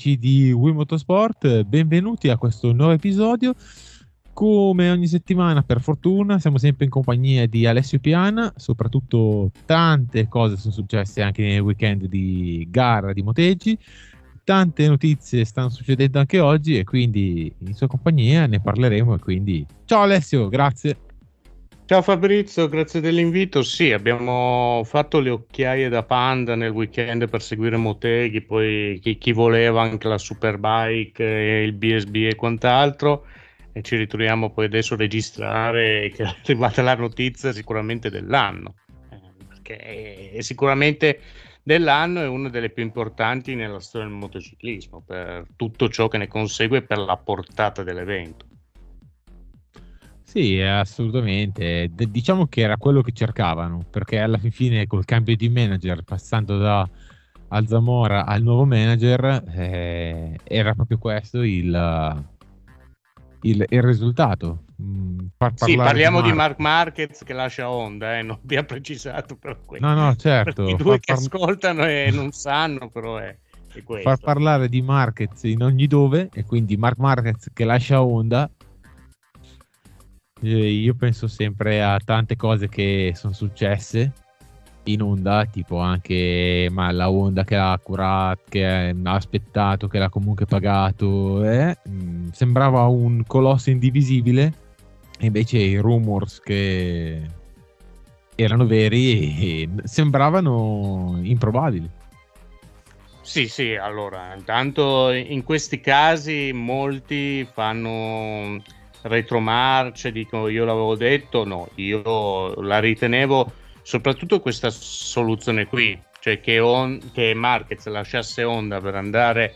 amici di Wii Motorsport, benvenuti a questo nuovo episodio. Come ogni settimana, per fortuna, siamo sempre in compagnia di Alessio Piana, soprattutto tante cose sono successe anche nel weekend di gara di moteggi, tante notizie stanno succedendo anche oggi e quindi in sua compagnia ne parleremo e quindi ciao Alessio, grazie. Ciao Fabrizio, grazie dell'invito. Sì, abbiamo fatto le occhiaie da panda nel weekend per seguire Moteghi, poi chi, chi voleva anche la Superbike, e il BSB e quant'altro. E ci ritroviamo poi adesso a registrare che è arrivata la notizia sicuramente dell'anno, eh, perché è sicuramente dell'anno è una delle più importanti nella storia del motociclismo, per tutto ciò che ne consegue e per la portata dell'evento. Sì, assolutamente. D- diciamo che era quello che cercavano, perché alla fine col cambio di manager, passando da Alzamora al nuovo manager, eh, era proprio questo il, il, il risultato. Mm, par- sì, parliamo di, Mar- di Mark Marquez che lascia Honda, eh, non abbiamo precisato per questo. No, no, certo. I due che ascoltano e non sanno, però è, questo. Far parlare di Marquez in ogni dove, e quindi Mark Marquez che lascia Honda io penso sempre a tante cose che sono successe in onda, tipo anche ma la onda che ha curato, che ha aspettato, che l'ha comunque pagato. Eh? Mm, sembrava un colosso indivisibile, invece i rumors che erano veri sembravano improbabili. Sì, sì, allora, intanto in questi casi molti fanno retromarce, dicono io l'avevo detto, no, io la ritenevo soprattutto questa soluzione qui, cioè che, on, che Marquez lasciasse Honda per andare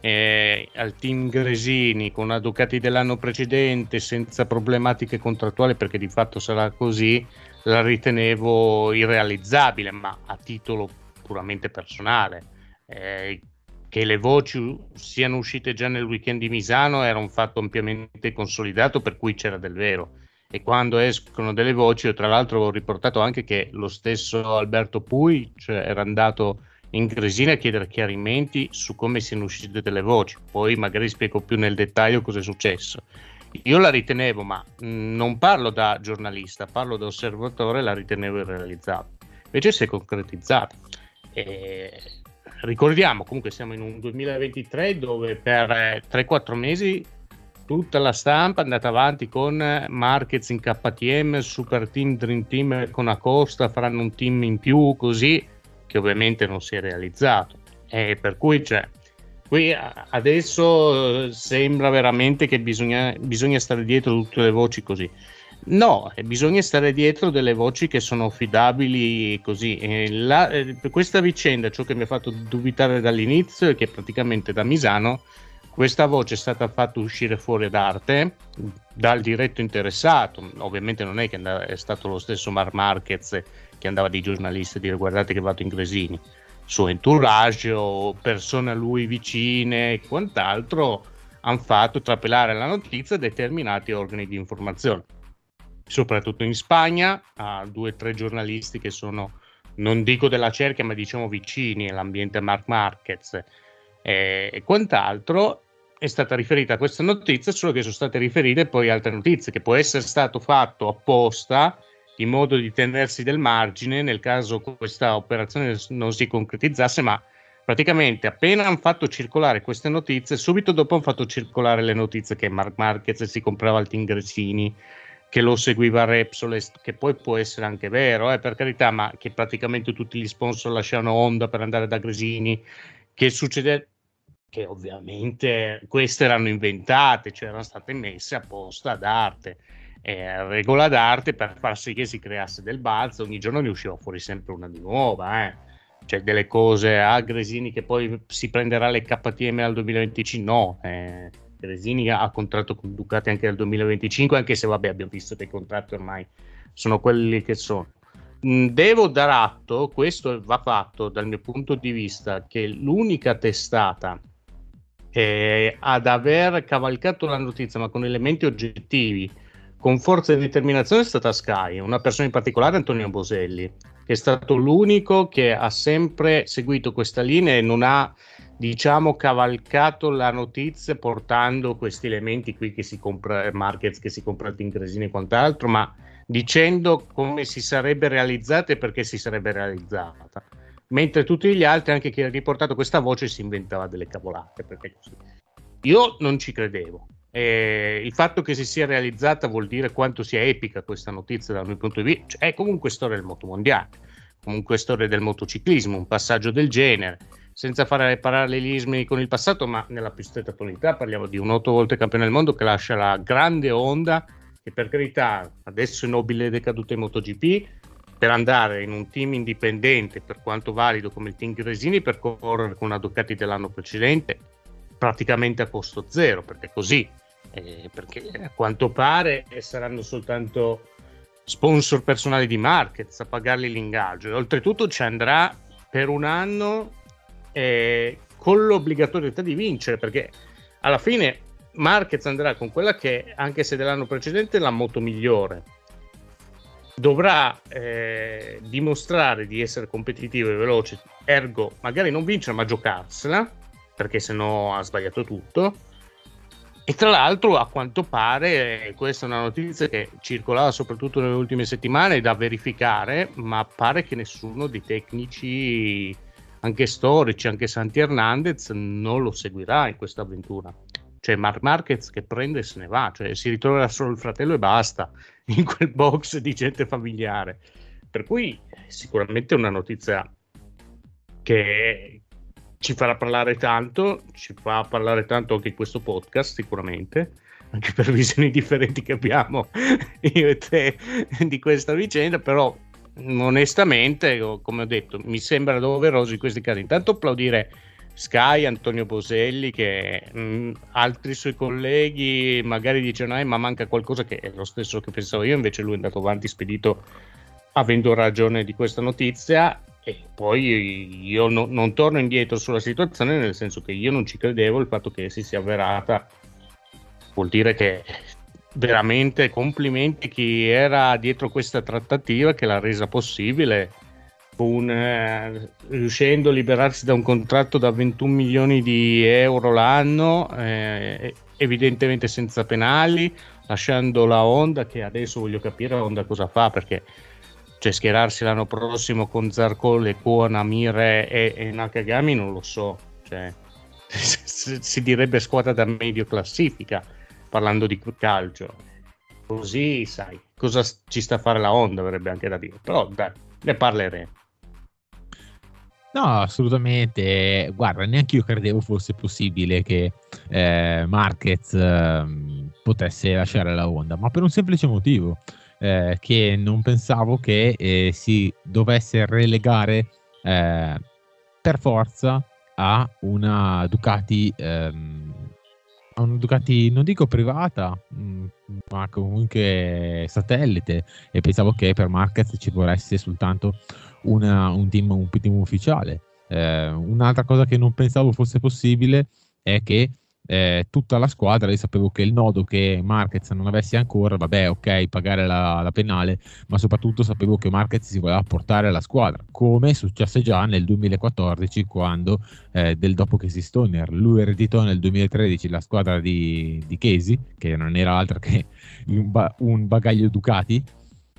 eh, al team Gresini con una Ducati dell'anno precedente senza problematiche contrattuali perché di fatto sarà così, la ritenevo irrealizzabile, ma a titolo puramente personale. Eh, che le voci siano uscite già nel weekend di Misano era un fatto ampiamente consolidato per cui c'era del vero e quando escono delle voci, io tra l'altro ho riportato anche che lo stesso Alberto Pui cioè, era andato in Gresina a chiedere chiarimenti su come siano uscite delle voci, poi magari spiego più nel dettaglio cosa è successo. Io la ritenevo, ma non parlo da giornalista, parlo da osservatore, la ritenevo irrealizzabile. Invece si è concretizzata. E ricordiamo comunque siamo in un 2023 dove per 3-4 eh, mesi tutta la stampa è andata avanti con eh, Marquez in KTM, Super Team, Dream Team con Acosta, faranno un team in più così, che ovviamente non si è realizzato. E per cui cioè, qui adesso eh, sembra veramente che bisogna, bisogna stare dietro tutte le voci così. No, bisogna stare dietro delle voci che sono affidabili così. La, eh, questa vicenda, ciò che mi ha fatto dubitare dall'inizio è che praticamente da Misano questa voce è stata fatta uscire fuori d'arte dal diretto interessato. Ovviamente non è che è stato lo stesso Mar Marquez che andava di giornalisti a dire guardate che vado in Gresini. Suo entourage o persone a lui vicine e quant'altro hanno fatto trapelare la notizia determinati organi di informazione soprattutto in Spagna, a due o tre giornalisti che sono, non dico della cerchia, ma diciamo vicini all'ambiente Mark Marquez e, e quant'altro. È stata riferita questa notizia, solo che sono state riferite poi altre notizie, che può essere stato fatto apposta in modo di tenersi del margine nel caso questa operazione non si concretizzasse, ma praticamente appena hanno fatto circolare queste notizie, subito dopo hanno fatto circolare le notizie che Mark Marquez si comprava il Tingresini che lo seguiva Repsol, che poi può essere anche vero, eh, per carità, ma che praticamente tutti gli sponsor lasciano Honda per andare da Gresini, che succede che ovviamente queste erano inventate, cioè erano state messe apposta ad arte, eh, regola d'arte per far sì che si creasse del balzo, ogni giorno ne usciva fuori sempre una di nuova, eh. cioè delle cose a Gresini che poi si prenderà le KTM al 2025, no, eh Teresini ha contratto con Ducati anche nel 2025, anche se vabbè abbiamo visto che i contratti ormai sono quelli che sono. Mm, devo dar atto, questo va fatto dal mio punto di vista, che l'unica testata eh, ad aver cavalcato la notizia ma con elementi oggettivi, con forza e determinazione è stata Sky, una persona in particolare Antonio Boselli, che è stato l'unico che ha sempre seguito questa linea e non ha diciamo cavalcato la notizia portando questi elementi qui che si compra markets che si compra il Tincresini e quant'altro ma dicendo come si sarebbe realizzata e perché si sarebbe realizzata. Mentre tutti gli altri anche chi ha riportato questa voce si inventava delle cavolate perché così. Io non ci credevo. Eh, il fatto che si sia realizzata vuol dire quanto sia epica questa notizia dal mio punto di vista. Cioè, è comunque storia del moto mondiale comunque storia del motociclismo un passaggio del genere senza fare parallelismi con il passato, ma nella più stretta attualità parliamo di un otto volte campione del mondo che lascia la grande onda che per carità adesso è nobile decaduto in MotoGP per andare in un team indipendente per quanto valido come il team Gresini per correre con una Ducati dell'anno precedente praticamente a costo zero perché così eh, perché a quanto pare saranno soltanto sponsor personali di Marquez a pagargli l'ingaggio. E oltretutto ci andrà per un anno eh, con l'obbligatorietà di vincere, perché alla fine Marquez andrà con quella che, anche se dell'anno precedente, è la moto migliore. Dovrà eh, dimostrare di essere competitivo e veloce, ergo magari non vincere, ma giocarsela, perché se no ha sbagliato tutto. E tra l'altro, a quanto pare, questa è una notizia che circolava soprattutto nelle ultime settimane, da verificare, ma pare che nessuno dei tecnici anche storici, anche Santi Hernandez non lo seguirà in questa avventura. Cioè Mark Marquez che prende e se ne va, cioè si ritroverà solo il fratello e basta in quel box di gente familiare. Per cui sicuramente è una notizia che ci farà parlare tanto, ci fa parlare tanto anche questo podcast sicuramente, anche per visioni differenti che abbiamo io e te di questa vicenda, però onestamente, come ho detto, mi sembra doveroso in questi casi. Intanto applaudire Sky, Antonio Boselli, che mh, mm, altri suoi colleghi magari dicono, eh, ma manca qualcosa che è lo stesso che pensavo io, invece lui è andato avanti spedito avendo ragione di questa notizia. E poi io no, non torno indietro sulla situazione nel senso che io non ci credevo il fatto che si sia avverata. Vuol dire che veramente complimenti chi era dietro questa trattativa che l'ha resa possibile. Un, eh, riuscendo a liberarsi da un contratto da 21 milioni di euro l'anno, eh, evidentemente senza penali, lasciando la Honda, che adesso voglio capire la Honda cosa fa, perché cioè, schierarsi l'anno prossimo con Zarcole, Kuona, Mire e, e Nakagami non lo so, cioè, si direbbe squadra da medio classifica parlando di calcio. Così sai cosa ci sta a fare la Honda, avrebbe anche da dire. Però dai, ne parleremo. No, assolutamente. Guarda, neanche io credevo fosse possibile che eh, Marquez eh, potesse lasciare la Honda, ma per un semplice motivo, eh, che non pensavo che eh, si dovesse relegare eh, per forza a una Ducati ehm, a un Ducati, non dico privata, mm, ma comunque satellite. E pensavo che per Marquez ci volesse soltanto una, un, team, un team ufficiale. Eh, un'altra cosa che non pensavo fosse possibile è che eh, tutta la squadra, io sapevo che il nodo che Marquez non avesse ancora, vabbè, ok, pagare la, la, penale, ma soprattutto sapevo che Marquez si voleva portare alla squadra, come successe già nel 2014 quando eh, del dopo si Stoner, lui ereditò nel 2013 la squadra di, di Casey, che non era altro che un, ba- un bagaglio Ducati,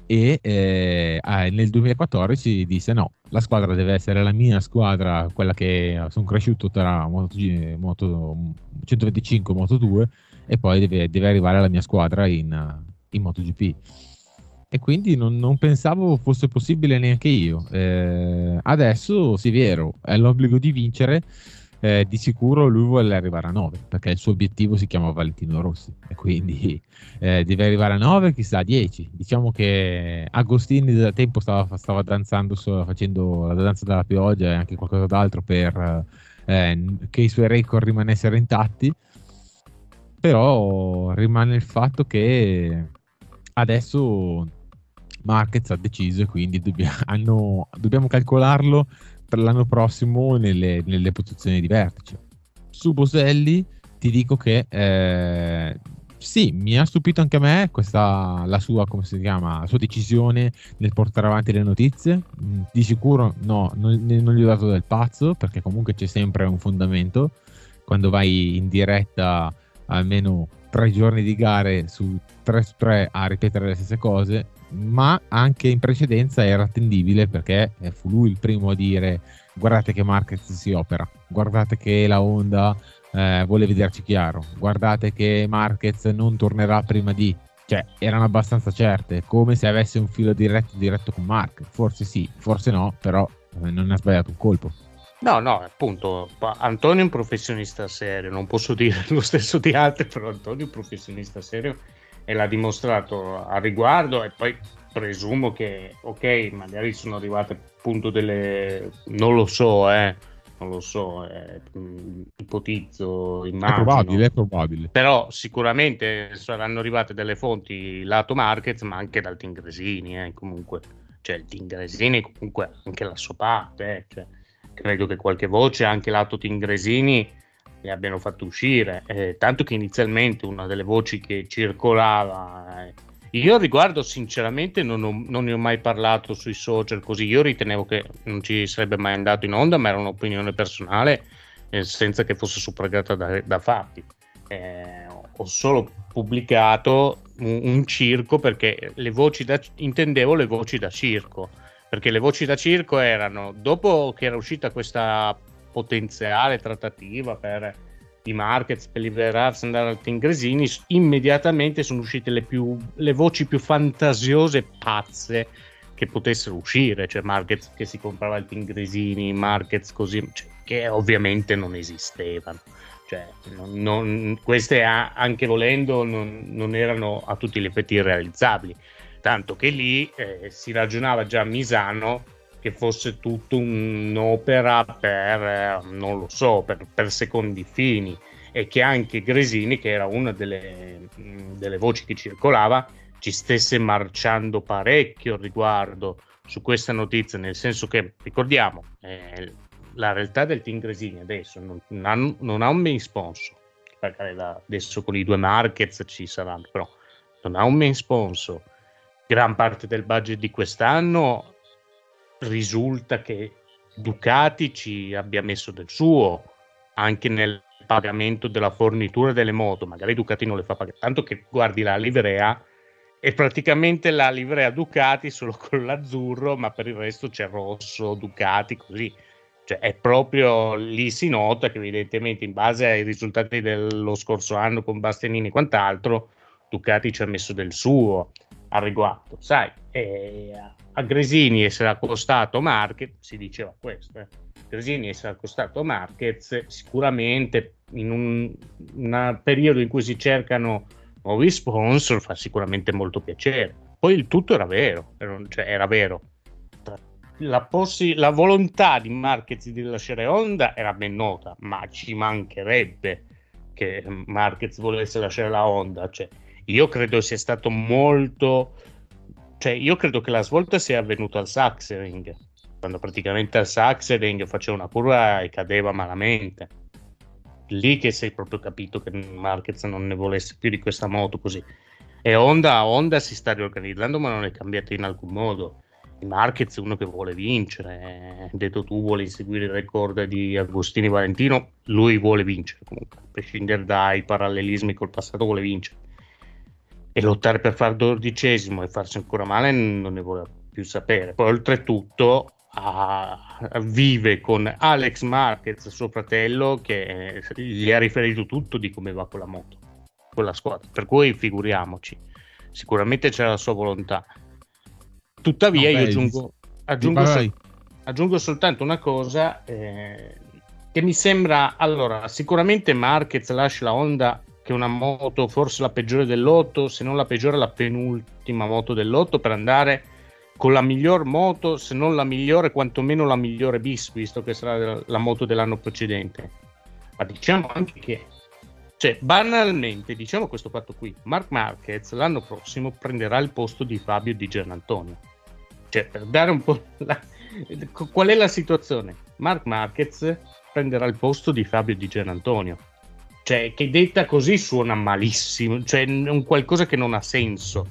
e eh, nel 2014 disse no, la squadra deve essere la mia squadra, quella che sono cresciuto tra Moto, Moto 125 e Moto 2 e poi deve, deve, arrivare la mia squadra in, in MotoGP. E quindi non, non, pensavo fosse possibile neanche io. Eh, adesso, sì, vero, è l'obbligo di vincere eh, di sicuro lui vuole arrivare a 9 perché il suo obiettivo si chiama Valentino Rossi. E quindi eh, deve arrivare a 9 chissà a 10 diciamo che Agostini da tempo stava, stava danzando facendo la danza della pioggia e anche qualcosa d'altro per eh, che i suoi record rimanessero intatti. Però rimane il fatto che adesso Marquez ha deciso e quindi dobbia, hanno, dobbiamo calcolarlo per l'anno prossimo nelle, nelle posizioni di vertice. Su Boselli ti dico che eh, sì, mi ha stupito anche a me questa, la sua, chiama, la sua decisione nel portare avanti le notizie. Mm, di sicuro no, non, non gli ho dato del pazzo perché comunque c'è sempre un fondamento. Quando vai in diretta almeno tre giorni di gare su 3 su 3 a ripetere le stesse cose, ma anche in precedenza era attendibile perché fu lui il primo a dire guardate che Marquez si opera, guardate che la Honda eh, vuole vederci chiaro, guardate che Marquez non tornerà prima di... Cioè, erano abbastanza certe, come se avesse un filo diretto diretto con Marquez. Forse sì, forse no, però eh, non ha sbagliato un colpo. No, no, appunto, Antonio è un professionista serio, non posso dire lo stesso di altri, però Antonio è un professionista serio e l'ha dimostrato a riguardo e poi presumo che, ok, magari sono arrivate appunto delle... non lo so, eh, non lo so, eh, ipotizzo, immagino. È probabile, è probabile. Però sicuramente saranno arrivate delle fonti lato Markets, ma anche dal Tingresini, eh, comunque. Cioè il Tingresini comunque anche la sua parte, eh, cioè, credo che qualche voce anche lato Tingresini li abbiano fatto uscire, eh, tanto che inizialmente una delle voci che circolava, eh, io riguardo sinceramente non, ho, non, ne ho mai parlato sui social così, io ritenevo che non ci sarebbe mai andato in onda, ma era un'opinione personale eh, senza che fosse suffragata da, da fatti. Eh, ho solo pubblicato un, un, circo perché le voci da, intendevo le voci da circo perché le voci da circo erano dopo che era uscita questa potenziale trattativa per i markets per liberarsi e andare al Tingresini, immediatamente sono uscite le, più, le voci più fantasiose e pazze che potessero uscire, cioè markets che si comprava il Tingresini, markets così, cioè, che ovviamente non esistevano. Cioè, non, non, queste anche volendo non, non, erano a tutti gli effetti realizzabili, tanto che lì eh, si ragionava già a Misano che fosse tutto un'opera per, eh, non lo so, per, per, secondi fini e che anche Gresini, che era una delle, delle voci che circolava, ci stesse marciando parecchio riguardo su questa notizia, nel senso che, ricordiamo, eh, la realtà del team Gresini adesso non, non, ha, non ha un main sponsor, perché adesso con i due markets ci saranno, però non ha un main sponsor. Gran parte del budget di quest'anno risulta che Ducati ci abbia messo del suo anche nel pagamento della fornitura delle moto, magari Ducati non le fa pagare, tanto che guardi la livrea è praticamente la livrea Ducati solo con l'azzurro, ma per il resto c'è rosso, Ducati, così. Cioè è proprio lì si nota che evidentemente in base ai risultati dello scorso anno con Bastianini e quant'altro, Ducati ci ha messo del suo al riguardo. Sai, eh, a Gresini essere accostato Marquez, si diceva questo, eh. Gresini essere accostato Marquez sicuramente in un, un periodo in cui si cercano nuovi sponsor fa sicuramente molto piacere. Poi il tutto era vero, cioè era vero. La, possi- la, volontà di Marquez di lasciare Honda era ben nota, ma ci mancherebbe che Marquez volesse lasciare la Honda. Cioè, io credo sia stato molto cioè io credo che la svolta sia avvenuta al Saxering, quando praticamente al Saxering faceva una curva e cadeva malamente. Lì che è proprio capito che Marquez non ne volesse più di questa moto così. E Honda, Honda si sta riorganizzando, ma non è cambiata in alcun modo. Marquez è uno che vuole vincere. Detto tu vuole inseguire il record di Agostini Valentino, lui vuole vincere comunque, a prescindere dai parallelismi col passato, vuole vincere e lottare per far dodicesimo e farsi ancora male non ne vuole più sapere. Poi oltretutto a, a vive con Alex Marquez, suo fratello, che gli ha riferito tutto di come va con la moto, con la squadra. Per cui figuriamoci, sicuramente c'è la sua volontà. Tuttavia no, io aggiungo, aggiungo, sol- aggiungo, soltanto una cosa eh, che mi sembra, allora, sicuramente Marquez lascia la Honda che una moto, forse la peggiore dell'otto, se non la peggiore, la penultima moto dell'otto per andare con la miglior moto, se non la migliore, quantomeno la migliore bis, visto che sarà la moto dell'anno precedente. Ma diciamo anche che, cioè, banalmente, diciamo questo fatto qui: Mark Marquez l'anno prossimo prenderà il posto di Fabio Di Gianantonio. Cioè, per dare un po'. La... Qual è la situazione? Mark Marquez prenderà il posto di Fabio Di Gianantonio cioè che detta così suona malissimo, cioè un qualcosa che non ha senso,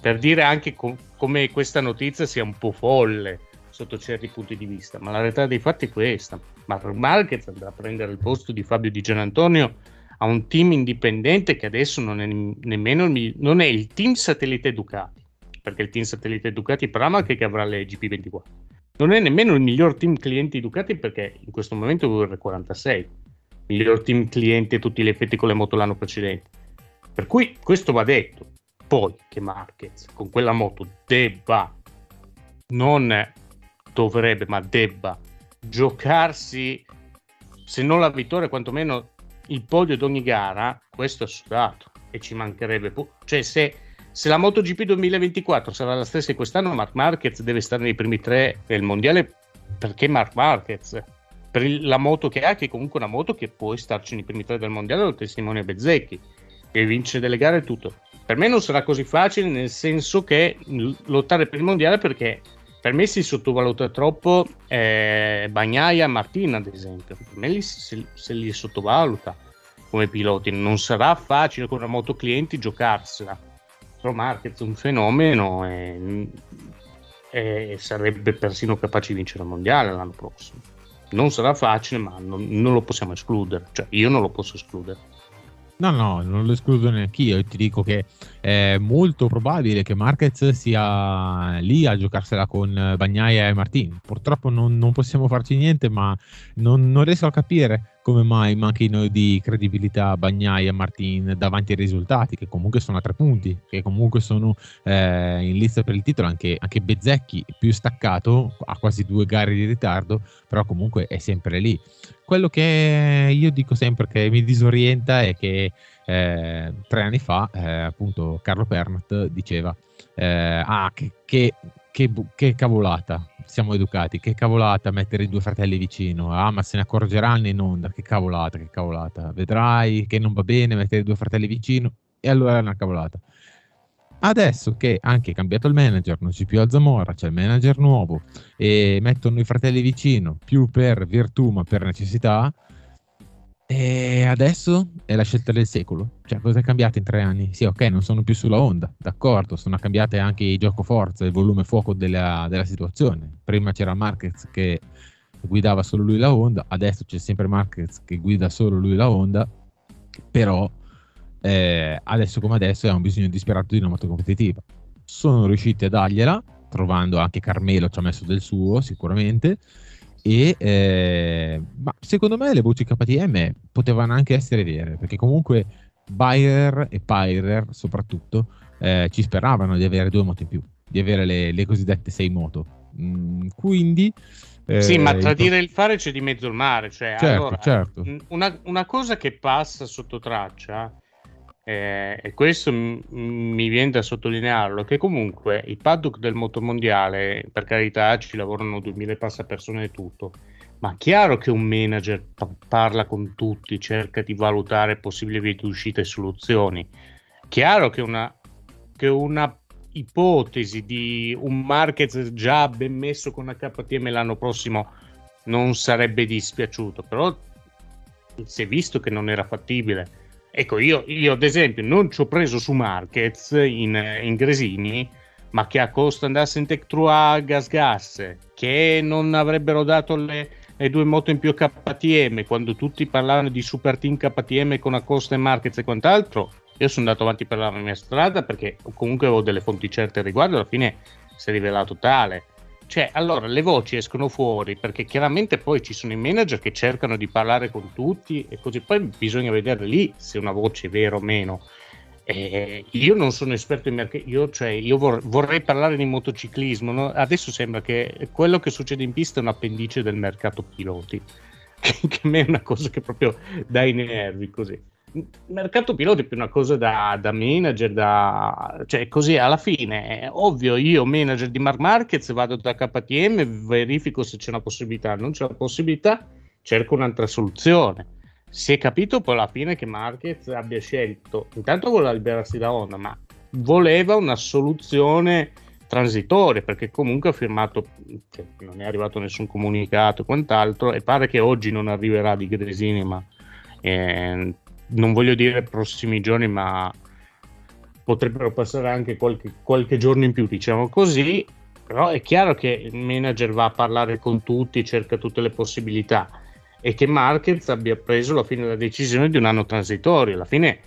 per dire anche com- come questa notizia sia un po' folle sotto certi punti di vista, ma la realtà dei fatti è questa. Mark Marquez andrà a prendere il posto di Fabio Di Gianantonio a un team indipendente che adesso non è nemmeno il, non è il team satellite Ducati, perché il team satellite Ducati Pramac che avrà le GP24. Non è nemmeno il miglior team clienti Ducati perché in questo momento è il 46, miglior team cliente a tutti gli effetti con le moto l'anno precedente. Per cui questo va detto. Poi che Marquez con quella moto debba non dovrebbe, ma debba giocarsi, se non la vittoria, quantomeno il podio di ogni gara, questo è sudato e ci mancherebbe. Pu- cioè, se, se la MotoGP 2024 sarà la stessa di quest'anno, Mark Marquez deve stare nei primi tre del mondiale perché Mark Marquez per la moto che ha, che è comunque una moto che può starci nei primi tre del mondiale, lo testimonia Bezzecchi e vincere delle gare e tutto. Per me non sarà così facile, nel senso che lottare per il mondiale perché per me si sottovaluta troppo eh, Bagnaia e Martina, ad esempio. Per me li, se, se, li sottovaluta come piloti. Non sarà facile con una moto clienti giocarsela. Però Marquez è un fenomeno e, e, sarebbe persino capace di vincere il mondiale l'anno prossimo. Non sarà facile, ma non, non lo possiamo escludere. Cioè, io non lo posso escludere. No, no, non lo escludo neanche io. Ti dico che è molto probabile che Marquez sia lì a giocarsela con Bagnaia e Martin. Purtroppo non, non possiamo farci niente, ma non, non, riesco a capire come mai manchino di credibilità Bagnaia e Martin davanti ai risultati, che comunque sono a tre punti, che comunque sono eh, in lista per il titolo. Anche, anche Bezzecchi più staccato, ha quasi due gare di ritardo, però comunque è sempre lì quello che io dico sempre che mi disorienta è che eh, tre anni fa, eh, appunto, Carlo Pernat diceva: eh, Ah, che, che, che, che, cavolata, siamo educati, che cavolata mettere i due fratelli vicino. Ah, ma se ne accorgeranno in onda, che cavolata, che cavolata. Vedrai che non va bene mettere i due fratelli vicino, e allora è una cavolata. Adesso che anche cambiato il manager, non c'è più Alzamora, c'è il manager nuovo e mettono i fratelli vicino più per virtù ma per necessità, e adesso è la scelta del secolo. Cioè, cosa è cambiato in tre anni? Sì, ok, non sono più sulla onda, d'accordo, sono cambiate anche il gioco forza, il volume fuoco della, della situazione. Prima c'era Marquez che guidava solo lui la onda, adesso c'è sempre Marquez che guida solo lui la onda, però eh, adesso come adesso ha un bisogno disperato di una moto competitiva. Sono riusciti a dargliela, trovando anche Carmelo ci ha messo del suo sicuramente. E eh, ma secondo me le voci KTM potevano anche essere vere perché comunque Bayer e Pyrer soprattutto eh, ci speravano di avere due moto in più, di avere le, le cosiddette sei moto. Mm, quindi eh, sì, ma tra dire e il fare c'è di mezzo il mare. Cioè, certo, allora, certo. Una, una, cosa che passa sotto traccia eh, e questo m- mi viene da sottolinearlo, che comunque i paddock del motomondiale, per carità, ci lavorano 2000 passa persone e tutto, ma chiaro che un manager pa- parla con tutti, cerca di valutare possibili vie di uscita e soluzioni. Chiaro che una, che una ipotesi di un market già ben messo con la KTM l'anno prossimo non sarebbe dispiaciuto, però si è visto che non era fattibile Ecco, io, io, ad esempio non ci ho preso su Marquez in, in Gresini, ma che a costo andasse in Tech 3 Gas Gas, che non avrebbero dato le, le, due moto in più KTM, quando tutti parlavano di Super Team KTM con Acosta e Marquez e quant'altro, io sono andato avanti per la mia strada perché comunque avevo delle fonti certe al riguardo, alla fine si è rivelato tale. Cioè, allora le voci escono fuori perché chiaramente poi ci sono i manager che cercano di parlare con tutti e così poi bisogna vedere lì se una voce è vera o meno. Eh, io non sono esperto in mercato, io, cioè, io vor- vorrei parlare di motociclismo. No? Adesso sembra che quello che succede in pista è un appendice del mercato piloti, che, a me è una cosa che proprio dà i nervi così mercato pilota è più una cosa da, da, manager, da, cioè così alla fine, è ovvio, io manager di Mark Marquez vado da KTM, verifico se c'è una possibilità, non c'è una possibilità, cerco un'altra soluzione. Si è capito poi alla fine che Marquez abbia scelto, intanto voleva liberarsi da Honda, ma voleva una soluzione transitoria, perché comunque ha firmato, cioè, non è arrivato nessun comunicato e quant'altro, e pare che oggi non arriverà di Gresini, ma... Eh, non voglio dire prossimi giorni, ma potrebbero passare anche qualche, qualche giorno in più, diciamo così. Però è chiaro che il manager va a parlare con tutti, cerca tutte le possibilità e che Marquez abbia preso alla fine la decisione di un anno transitorio. Alla fine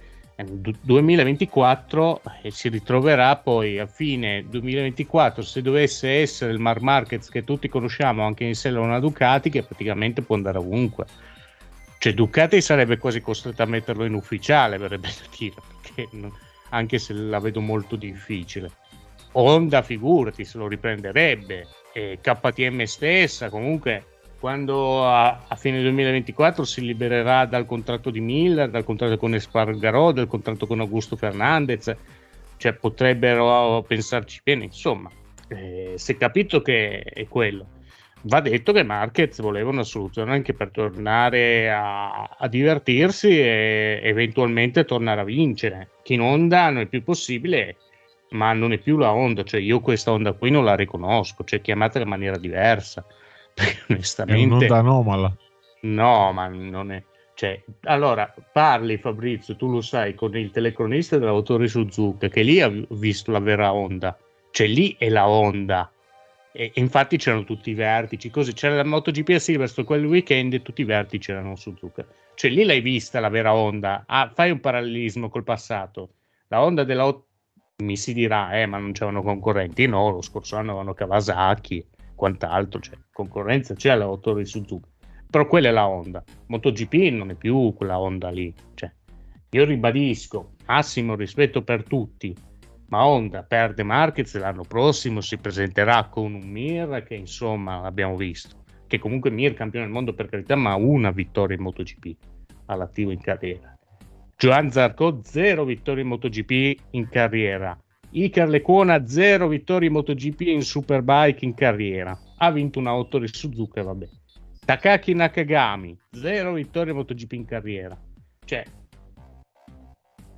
2024 e si ritroverà poi a fine 2024 se dovesse essere il Mar Marquez che tutti conosciamo anche in sella una Ducati che praticamente può andare ovunque cioè Ducati sarebbe quasi costretta a metterlo in ufficiale verrebbe da dire perché non, anche se la vedo molto difficile. Honda figurati se lo riprenderebbe. E KTM stessa comunque quando a, a, fine 2024 si libererà dal contratto di Miller, dal contratto con Espargarò, dal contratto con Augusto Fernandez, cioè potrebbero pensarci bene, insomma, eh, si è capito che è quello. Va detto che Marquez voleva una soluzione anche per tornare a, a divertirsi e eventualmente tornare a vincere, che in onda non è più possibile, ma non è più la onda, cioè io questa onda qui non la riconosco, cioè chiamatela in maniera diversa perché onestamente... È un'onda anomala. No, ma non è... Cioè, allora, parli Fabrizio, tu lo sai, con il telecronista dell'autore Suzuka, che lì ha visto la vera onda. Cioè, lì è la onda. E, e infatti c'erano tutti i vertici, così c'era la MotoGP a Silverstone quel weekend e tutti i vertici erano Suzuka. Cioè, lì l'hai vista la vera onda. Ah, fai un parallelismo col passato. La onda della... Mi si dirà, eh, ma non c'erano concorrenti. No, lo scorso anno avevano Kawasaki quant'altro, cioè, concorrenza c'è all'autore di Suzuki, però quella è la Honda. MotoGP non è più quella Honda lì, cioè, io ribadisco, massimo rispetto per tutti, ma Honda perde Marquez l'anno prossimo si presenterà con un Mir che insomma l'abbiamo visto, che comunque Mir campione del mondo per carità, ma una vittoria in MotoGP all'attivo in carriera. Joan Zarco zero vittorie in MotoGP in carriera. Icar Lecona, zero vittorie in MotoGP in Superbike in carriera. Ha vinto un auto di Suzuka vabbè. Takaki Nakagami, zero vittorie in MotoGP in carriera. Cioè,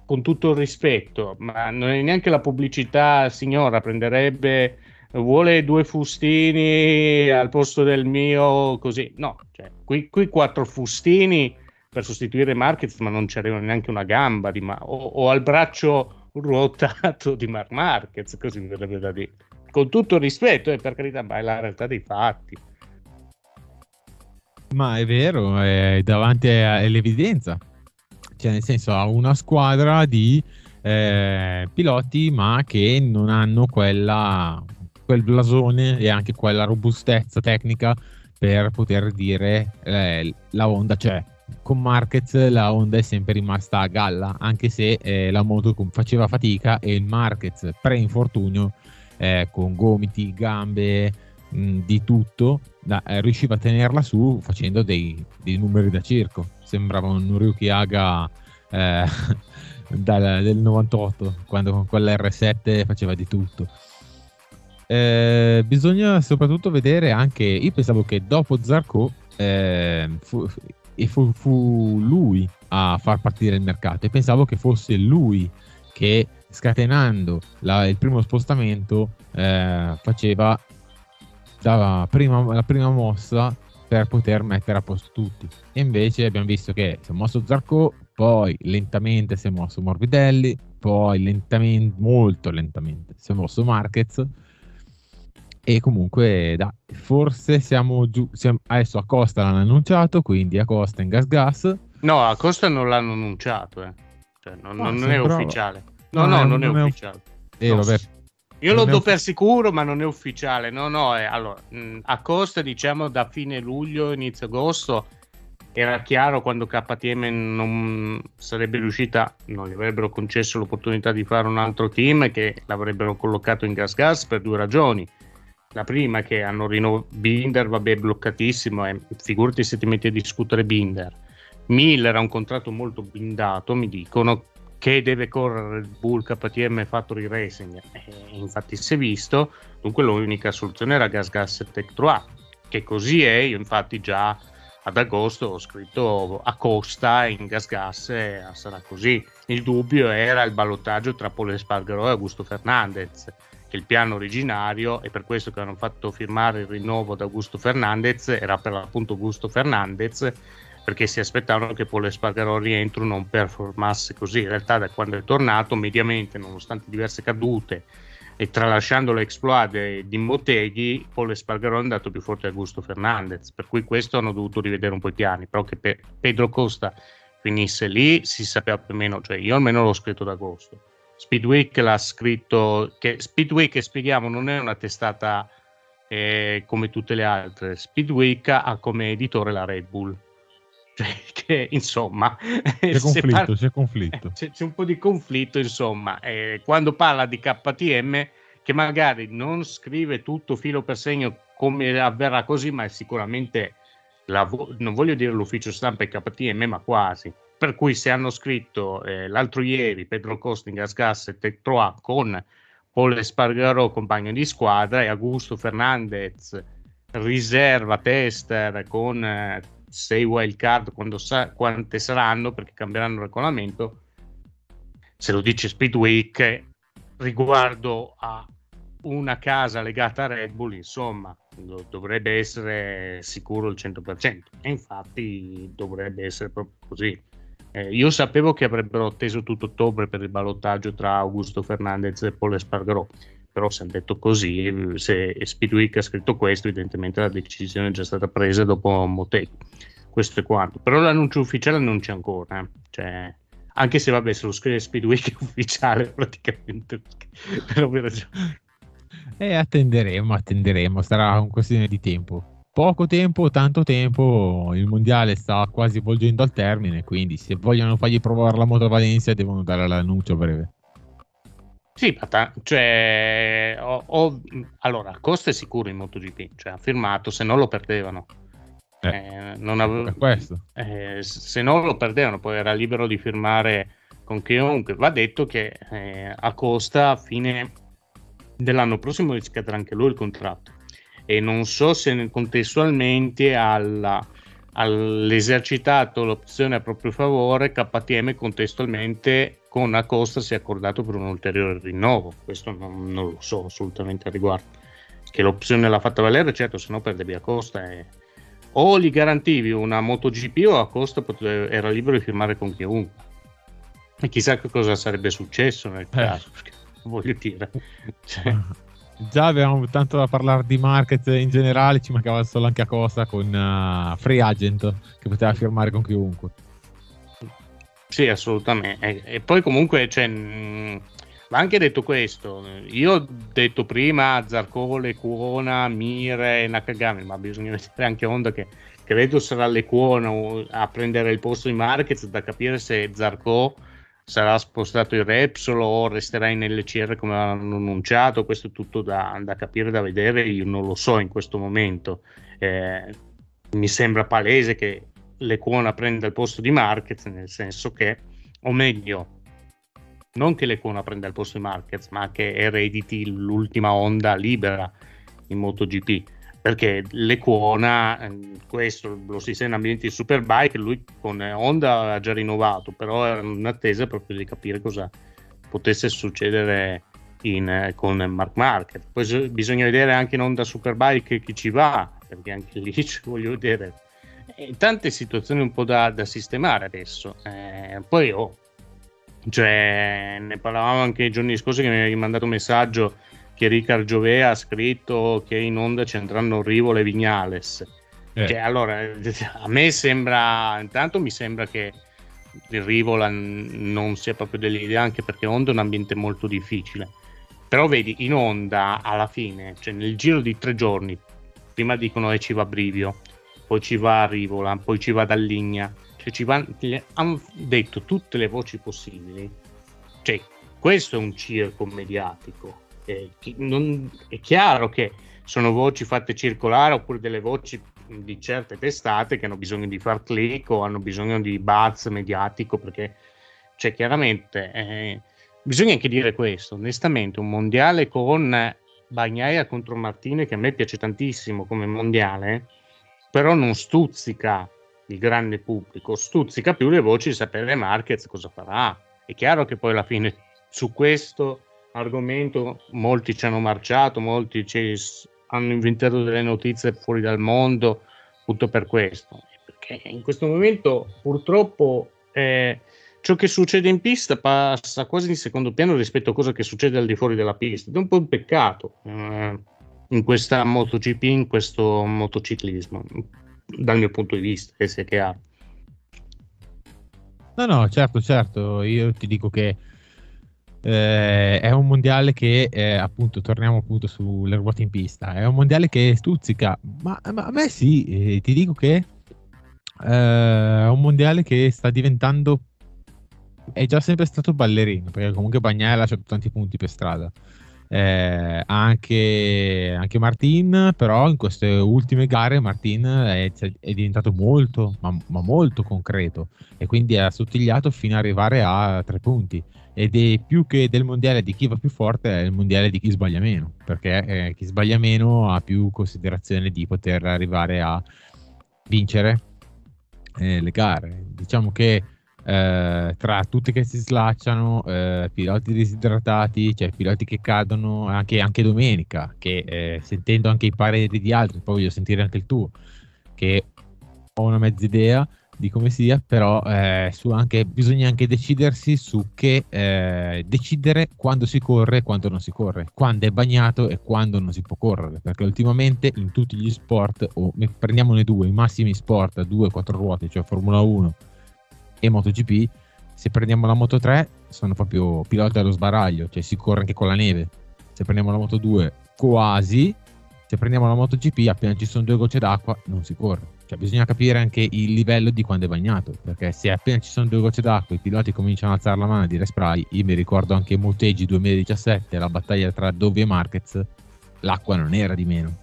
con tutto il rispetto, ma non è neanche la pubblicità, signora, prenderebbe, vuole due fustini al posto del mio, così. No, cioè, qui, qui quattro fustini per sostituire Marquez, ma non c'era neanche una gamba di ma- o, o al braccio ruotato di Mark Marquez, così mi verrebbe da dire. Con tutto il rispetto, eh, per carità, ma è la realtà dei fatti. Ma è vero, è davanti all'evidenza. Cioè, nel senso, ha una squadra di eh, piloti, ma che non hanno quella, quel blasone e anche quella robustezza tecnica per poter dire eh, la Honda c'è con Marquez la Honda è sempre rimasta a galla, anche se eh, la moto faceva fatica e il Marquez pre-infortunio eh, con gomiti, gambe, mh, di tutto, da, eh, riusciva a tenerla su facendo dei, dei, numeri da circo. Sembrava un Ryuki Haga eh, dal, del 98, quando con quell'R7 faceva di tutto. Eh, bisogna soprattutto vedere anche, io pensavo che dopo Zarco eh, fu, fu, fu, lui a far partire il mercato e pensavo che fosse lui che scatenando la, il primo spostamento eh, faceva la prima, la prima mossa per poter mettere a posto tutti e invece abbiamo visto che si è mosso Zarco poi lentamente si è mosso Morbidelli poi lentamente molto lentamente si è mosso Marquez e comunque, da, forse siamo giù. Siamo, adesso Acosta l'hanno annunciato, quindi Acosta in gas gas. No, Acosta non l'hanno annunciato, eh. cioè, non, ah, non è ufficiale. No, no, no, non, non è ufficiale. È... Eh, vabbè. Io lo do per sicuro, ma non è ufficiale. No, no, è, allora, mh, Acosta, diciamo, da fine luglio, inizio agosto, era chiaro quando KTM non sarebbe riuscita, non gli avrebbero concesso l'opportunità di fare un altro team che l'avrebbero collocato in gas gas per due ragioni la prima che hanno rinnovato Binder, vabbè, bloccatissimo, e figurati se ti metti a discutere Binder. Miller ha un contratto molto blindato, mi dicono che deve correre il Bull KTM Factory Racing. E infatti si è visto, dunque l'unica soluzione era Gas Gas Tech 3, che così è, io infatti già ad agosto ho scritto a Costa in Gas Gas e sarà così. Il dubbio era il ballottaggio tra Paul Espargaro e Augusto Fernandez che il piano originario, e per questo che hanno fatto firmare il rinnovo da Augusto Fernandez, era per l'appunto Augusto Fernandez, perché si aspettavano che Paul Espargarò rientro non performasse così. In realtà da quando è tornato, mediamente, nonostante diverse cadute e tralasciando l'exploit di Motteghi, Paul Espargarò è andato più forte a Augusto Fernandez, per cui questo hanno dovuto rivedere un po' i piani, però che pe- Pedro Costa finisse lì si sapeva più o meno, cioè io almeno l'ho scritto ad agosto. Speedweek l'ha scritto, che Speedweek, spieghiamo, non è una testata eh, come tutte le altre, Speedweek ha come editore la Red Bull cioè, che insomma c'è conflitto, parla... c'è, conflitto. C'è, c'è, un po' di conflitto insomma eh, quando parla di KTM che magari non scrive tutto filo per segno come avverrà così ma è sicuramente vo- non voglio dire l'ufficio stampa e KTM ma quasi per cui se hanno scritto eh, l'altro ieri Pedro Costing, Gas e Tetroa con Paul Espargaro compagno di squadra e Augusto Fernandez riserva tester con eh, 6 wild card quando sa- quante saranno perché cambieranno il regolamento se lo dice Speedweek riguardo a una casa legata a Red Bull insomma dovrebbe essere sicuro il 100% e infatti dovrebbe essere proprio così. Eh, io sapevo che avrebbero atteso tutto ottobre per il ballottaggio tra Augusto Fernandez e Paul Espargarò però se hanno detto così, se Speedweek ha scritto questo, evidentemente la decisione è già stata presa dopo Motegi. Questo è quanto. Però l'annuncio ufficiale non c'è ancora. Eh. Cioè, anche se vabbè, se lo scrive Speedweek è ufficiale praticamente. per ovvie ragioni. E attenderemo, attenderemo, sarà un questione di tempo. Poco tempo, tanto tempo, il mondiale sta quasi volgendo al termine, quindi se vogliono fargli provare la moto Valencia devono dare l'annuncio breve. Sì, cioè, ho, ho, allora, Costa è sicuro in MotoGP, cioè ha firmato, se non lo perdevano. Eh, eh, non avevo, eh, se non lo perdevano, poi era libero di firmare con chiunque. Va detto che eh, a Costa a fine dell'anno prossimo riscatterà anche lui il contratto e non so se contestualmente alla, all'esercitato l'opzione a proprio favore KTM contestualmente con Acosta si è accordato per un ulteriore rinnovo. Questo non, non lo so assolutamente a riguardo. Che l'opzione l'ha fatta valere, certo, se no perdevi Acosta e o gli garantivi una MotoGP o Acosta poteva, era libero di firmare con chiunque. E chissà che cosa sarebbe successo nel eh. caso, eh. voglio dire. Cioè. Già avevamo tanto da parlare di market in generale, ci mancava solo anche Acosta con uh, Free Agent che poteva firmare con chiunque. Sì, assolutamente. E, e poi comunque, cioè, mh, ma anche detto questo, io ho detto prima Zarco, Lecuona, Mire e Nakagami, ma bisogna vedere anche Honda che credo sarà Lecuona a prendere il posto di Marquez da capire se Zarco sarà spostato in Repsol o resterà in LCR come hanno annunciato, questo è tutto da, da capire, da vedere, io non lo so in questo momento. Eh, mi sembra palese che Lecona prenda il posto di Marquez, nel senso che, o meglio, non che Lecona prenda il posto di Marquez, ma che erediti l'ultima onda libera in MotoGP. Perché Lecona, ehm, questo lo si sa in ambienti Superbike, lui con Honda ha già rinnovato, però era in attesa proprio di capire cosa potesse succedere in, con Mark Marquez. Poi bisogna vedere anche in Honda Superbike chi ci va, perché anche lì ci voglio vedere eh, tante situazioni un po' da, da sistemare adesso. Eh, poi oh, cioè, ne parlavamo anche i giorni scorsi che mi hai mandato un messaggio che Ricard Giovea ha scritto che in onda ci andranno Rivole e Vignales. Eh. Cioè, allora, a me sembra, intanto mi sembra che il Rivola non sia proprio dell'idea, anche perché Onda è un ambiente molto difficile. Però vedi, in onda alla fine, cioè nel giro di tre giorni, prima dicono che ci va Brivio, poi ci va Rivola, poi ci va Dalligna, cioè ci va, hanno detto tutte le voci possibili. Cioè, questo è un circo mediatico. Eh, non, è chiaro che sono voci fatte circolare oppure delle voci di certe testate che hanno bisogno di far click o hanno bisogno di buzz mediatico perché cioè chiaramente eh, bisogna anche dire questo onestamente un mondiale con Bagnaia contro Martine che a me piace tantissimo come mondiale però non stuzzica il grande pubblico, stuzzica più le voci di sapere Marquez cosa farà. È chiaro che poi alla fine su questo argomento molti ci hanno marciato, molti ci hanno inventato delle notizie fuori dal mondo, tutto per questo. che in questo momento purtroppo eh, ciò che succede in pista passa quasi in secondo piano rispetto a cosa che succede al di fuori della pista. È un po' un peccato eh, in questa MotoGP, in questo motociclismo, dal mio punto di vista, che sia chiaro. No, no, certo, certo, io ti dico che eh, è un mondiale che, eh, appunto, torniamo appunto sulle ruote in pista, è un mondiale che stuzzica, ma, ma a me sì, eh, ti dico che eh, è un mondiale che sta diventando, è già sempre stato ballerino, perché comunque Bagnai ha lasciato tanti punti per strada. Eh, anche, anche, Martin, però in queste ultime gare Martin è, è diventato molto, ma, ma, molto concreto e quindi ha sottigliato fino ad arrivare a tre punti ed è più che del mondiale di chi va più forte, è il mondiale di chi sbaglia meno, perché eh, chi sbaglia meno ha più considerazione di poter arrivare a vincere eh, le gare. Diciamo che eh, tra tutti che si slacciano, eh, piloti disidratati, cioè piloti che cadono anche, anche domenica, che eh, sentendo anche i pareri di altri, poi voglio sentire anche il tuo, che ho una mezza idea di come sia, però eh, anche, bisogna anche decidersi su che eh, decidere quando si corre e quando non si corre, quando è bagnato e quando non si può correre, perché ultimamente in tutti gli sport, o prendiamone due, i massimi sport a due, quattro ruote, cioè Formula 1 e MotoGP, se prendiamo la Moto 3 sono proprio piloti allo sbaraglio, cioè si corre anche con la neve, se prendiamo la Moto 2 quasi, se prendiamo la MotoGP appena ci sono due gocce d'acqua non si corre cioè, bisogna capire anche il livello di quando è bagnato, perché se appena ci sono due gocce d'acqua i piloti cominciano a alzare la mano e dire spray, io mi ricordo anche Motegi 2017, la battaglia tra Dovi e Marquez, l'acqua non era di meno.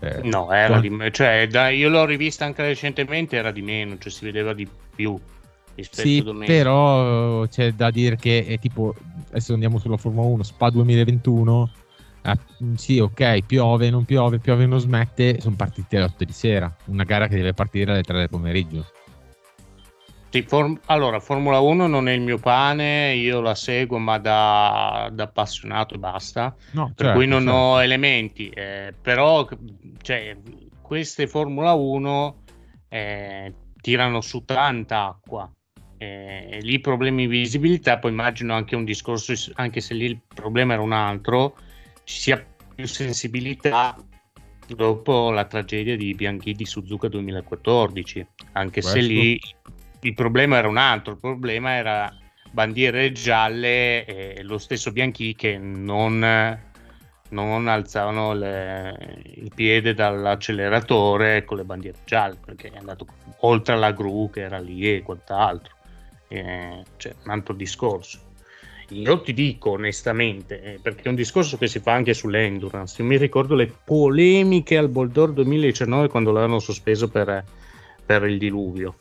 Eh, no, era quando... di meno, cioè, da, io l'ho rivista anche recentemente, era di meno, cioè si vedeva di più. Sì, però c'è da dire che è tipo, adesso andiamo sulla Formula 1, Spa 2021 eh, sì, ok, piove, non piove, piove, non smette, sono partite alle 8 di sera, una gara che deve partire alle 3 del pomeriggio. Sì, form- allora, Formula 1 non è il mio pane, io la seguo ma da, da appassionato e basta, no, per certo, cui non certo. ho elementi, eh, però cioè, queste Formula 1 eh, tirano su tanta acqua, eh, lì problemi di visibilità, poi immagino anche un discorso, anche se lì il problema era un altro, ci sia più sensibilità dopo la tragedia di Bianchi di Suzuka 2014, anche Questo. se lì il problema era un altro, il problema era bandiere gialle e lo stesso Bianchi che non, non alzavano le, il piede dall'acceleratore con le bandiere gialle perché è andato oltre alla gru che era lì e quant'altro. Eh, cioè, un altro discorso io ti dico onestamente, eh, perché è un discorso che si fa anche sull'endurance. Io mi ricordo le polemiche al Boldor 2019 quando l'hanno sospeso per, per il diluvio.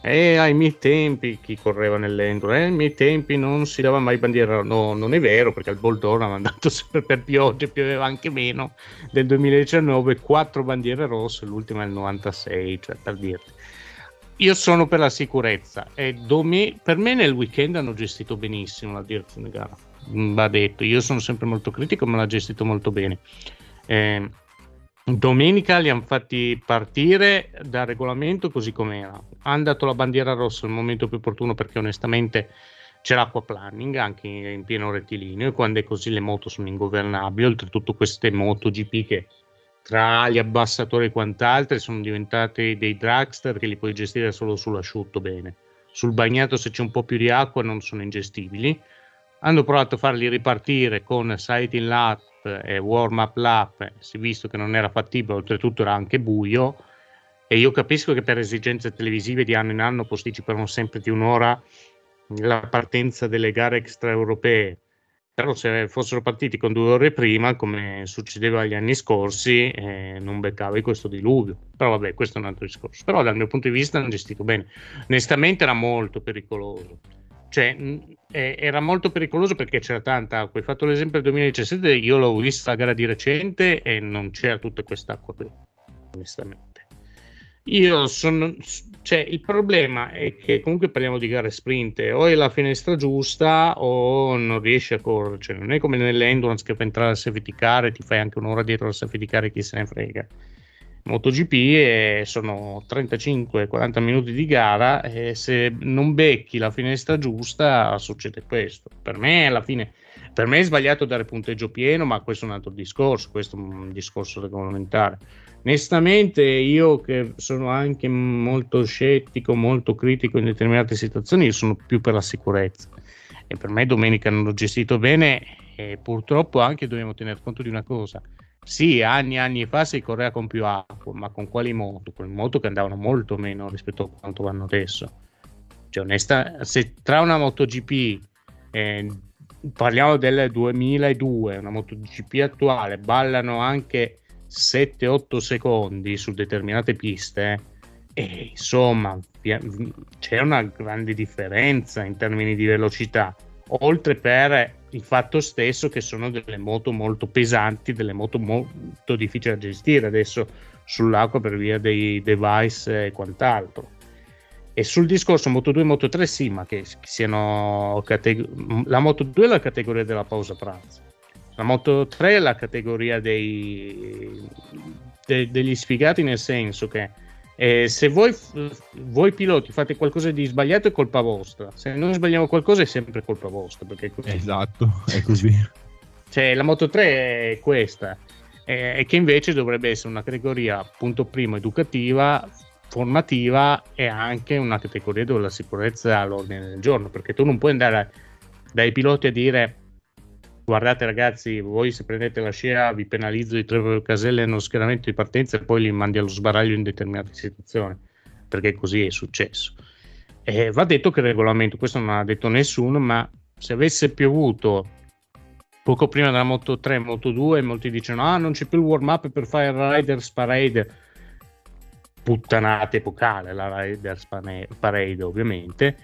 E ai miei tempi chi correva nell'endurance? Eh, ai miei tempi non si dava mai bandiera. No, non è vero, perché al Boldor hanno andato sempre per pioggia, pioveva anche meno. Del 2019, quattro bandiere rosse, l'ultima il 96, cioè per dirti io sono per la sicurezza e domi- per me nel weekend hanno gestito benissimo la direzione gara. Mm, va detto, io sono sempre molto critico, ma l'ha gestito molto bene. Eh, domenica li hanno fatti partire dal regolamento così com'era. Hanno dato la bandiera rossa al momento più opportuno perché onestamente c'è l'acqua planning anche in pieno rettilineo e quando è così le moto sono ingovernabili. Oltretutto queste moto GP che tra gli abbassatori e quant'altro sono diventati dei dragster che li puoi gestire solo sull'asciutto bene. Sul bagnato se c'è un po' più di acqua non sono ingestibili. Hanno provato a farli ripartire con sighting lap e warm up lap, si è visto che non era fattibile, oltretutto era anche buio e io capisco che per esigenze televisive di anno in anno posticipano sempre di un'ora la partenza delle gare extraeuropee però se fossero partiti con due ore prima, come succedeva gli anni scorsi, eh, non beccavi questo diluvio. Però vabbè, questo è un altro discorso. Però dal mio punto di vista hanno gestito bene. Onestamente era molto pericoloso. Cioè, eh, era molto pericoloso perché c'era tanta acqua. Hai fatto l'esempio del 2017, io l'ho vista la gara di recente e non c'era tutta quest'acqua qui, onestamente. Io sono, cioè, il problema è che comunque parliamo di gare sprint, o è la finestra giusta o non riesci a correre. Cioè, non è come nell'endurance che per entrare a safety car e ti fai anche un'ora dietro al safety car e chi se ne frega. MotoGP e sono 35-40 minuti di gara e se non becchi la finestra giusta succede questo. Per me alla fine per me è sbagliato dare punteggio pieno, ma questo è un altro discorso, questo è un discorso regolamentare. Onestamente io che sono anche molto scettico, molto critico in determinate situazioni, io sono più per la sicurezza e per me domenica non l'ho gestito bene e purtroppo anche dobbiamo tener conto di una cosa sì, anni e anni fa si correva con più acqua, ma con quali moto? Con moto che andavano molto meno rispetto a quanto vanno adesso. Cioè, onesta, se tra una MotoGP, eh, parliamo del 2002, una MotoGP attuale, ballano anche 7-8 secondi su determinate piste, e insomma, c'è una grande differenza in termini di velocità, oltre per il fatto stesso che sono delle moto molto pesanti, delle moto molto difficili da gestire adesso sull'acqua per via dei device e quant'altro. E sul discorso Moto 2 e Moto 3 sì, ma che, siano categ- la Moto 2 è la categoria della pausa pranzo, la Moto 3 è la categoria dei, de- degli sfigati nel senso che eh, se voi, voi, piloti fate qualcosa di sbagliato è colpa vostra, se noi sbagliamo qualcosa è sempre colpa vostra. Perché è Esatto, è così. cioè, la Moto 3 è questa, e che invece dovrebbe essere una categoria, punto primo, educativa, formativa e anche una categoria dove la sicurezza è all'ordine del giorno, perché tu non puoi andare dai piloti a dire guardate ragazzi, voi se prendete la scia vi penalizzo di tre caselle nello schieramento di partenza e poi li mandi allo sbaraglio in determinate situazioni, perché così è successo. E va detto che il regolamento, questo non ha detto nessuno, ma se avesse piovuto poco prima della Moto 3, Moto 2, molti dicono ah non c'è più il warm up per fare il Riders Parade, puttanate epocale la Riders Parade ovviamente,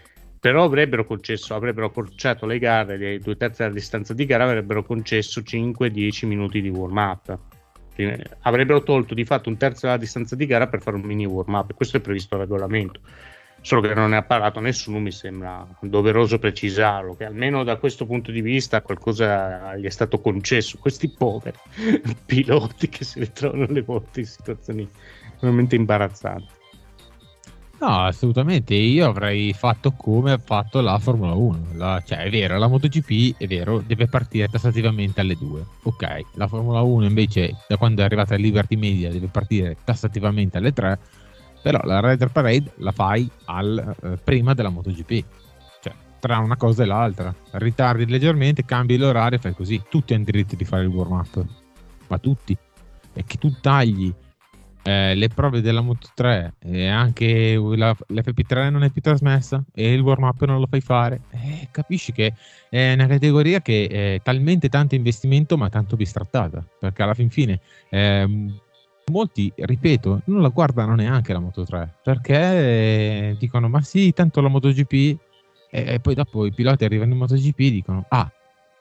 però avrebbero concesso, avrebbero accorciato le gare dei due terzi della distanza di gara, avrebbero concesso 5-10 minuti di warm up. Avrebbero tolto di fatto un terzo della distanza di gara per fare un mini warm up. Questo è previsto dal regolamento. Solo che non ne ha parlato nessuno, mi sembra doveroso precisarlo, che almeno da questo punto di vista qualcosa gli è stato concesso. Questi poveri piloti che si ritrovano alle volte in situazioni veramente imbarazzanti. No, assolutamente. Io avrei fatto come ha fatto la Formula 1. La, cioè, è vero, la MotoGP è vero, deve partire tassativamente alle 2. Ok, la Formula 1 invece, da quando è arrivata Liberty Media, deve partire tassativamente alle 3. Però la Rider Parade la fai al, eh, prima della MotoGP. Cioè, tra una cosa e l'altra. Ritardi leggermente, cambi l'orario e fai così. Tutti hanno diritto di fare il warm up. Ma tutti. E che tu tagli eh, le prove della Moto 3 e anche la, l'FP3 non è più trasmessa e il warm up non lo fai fare, eh, capisci che è una categoria che è talmente tanto investimento ma tanto bistrattata perché alla fin fine eh, molti, ripeto, non la guardano neanche la Moto 3 perché eh, dicono ma sì, tanto la MotoGP e, e poi dopo i piloti arrivano in MotoGP e dicono ah,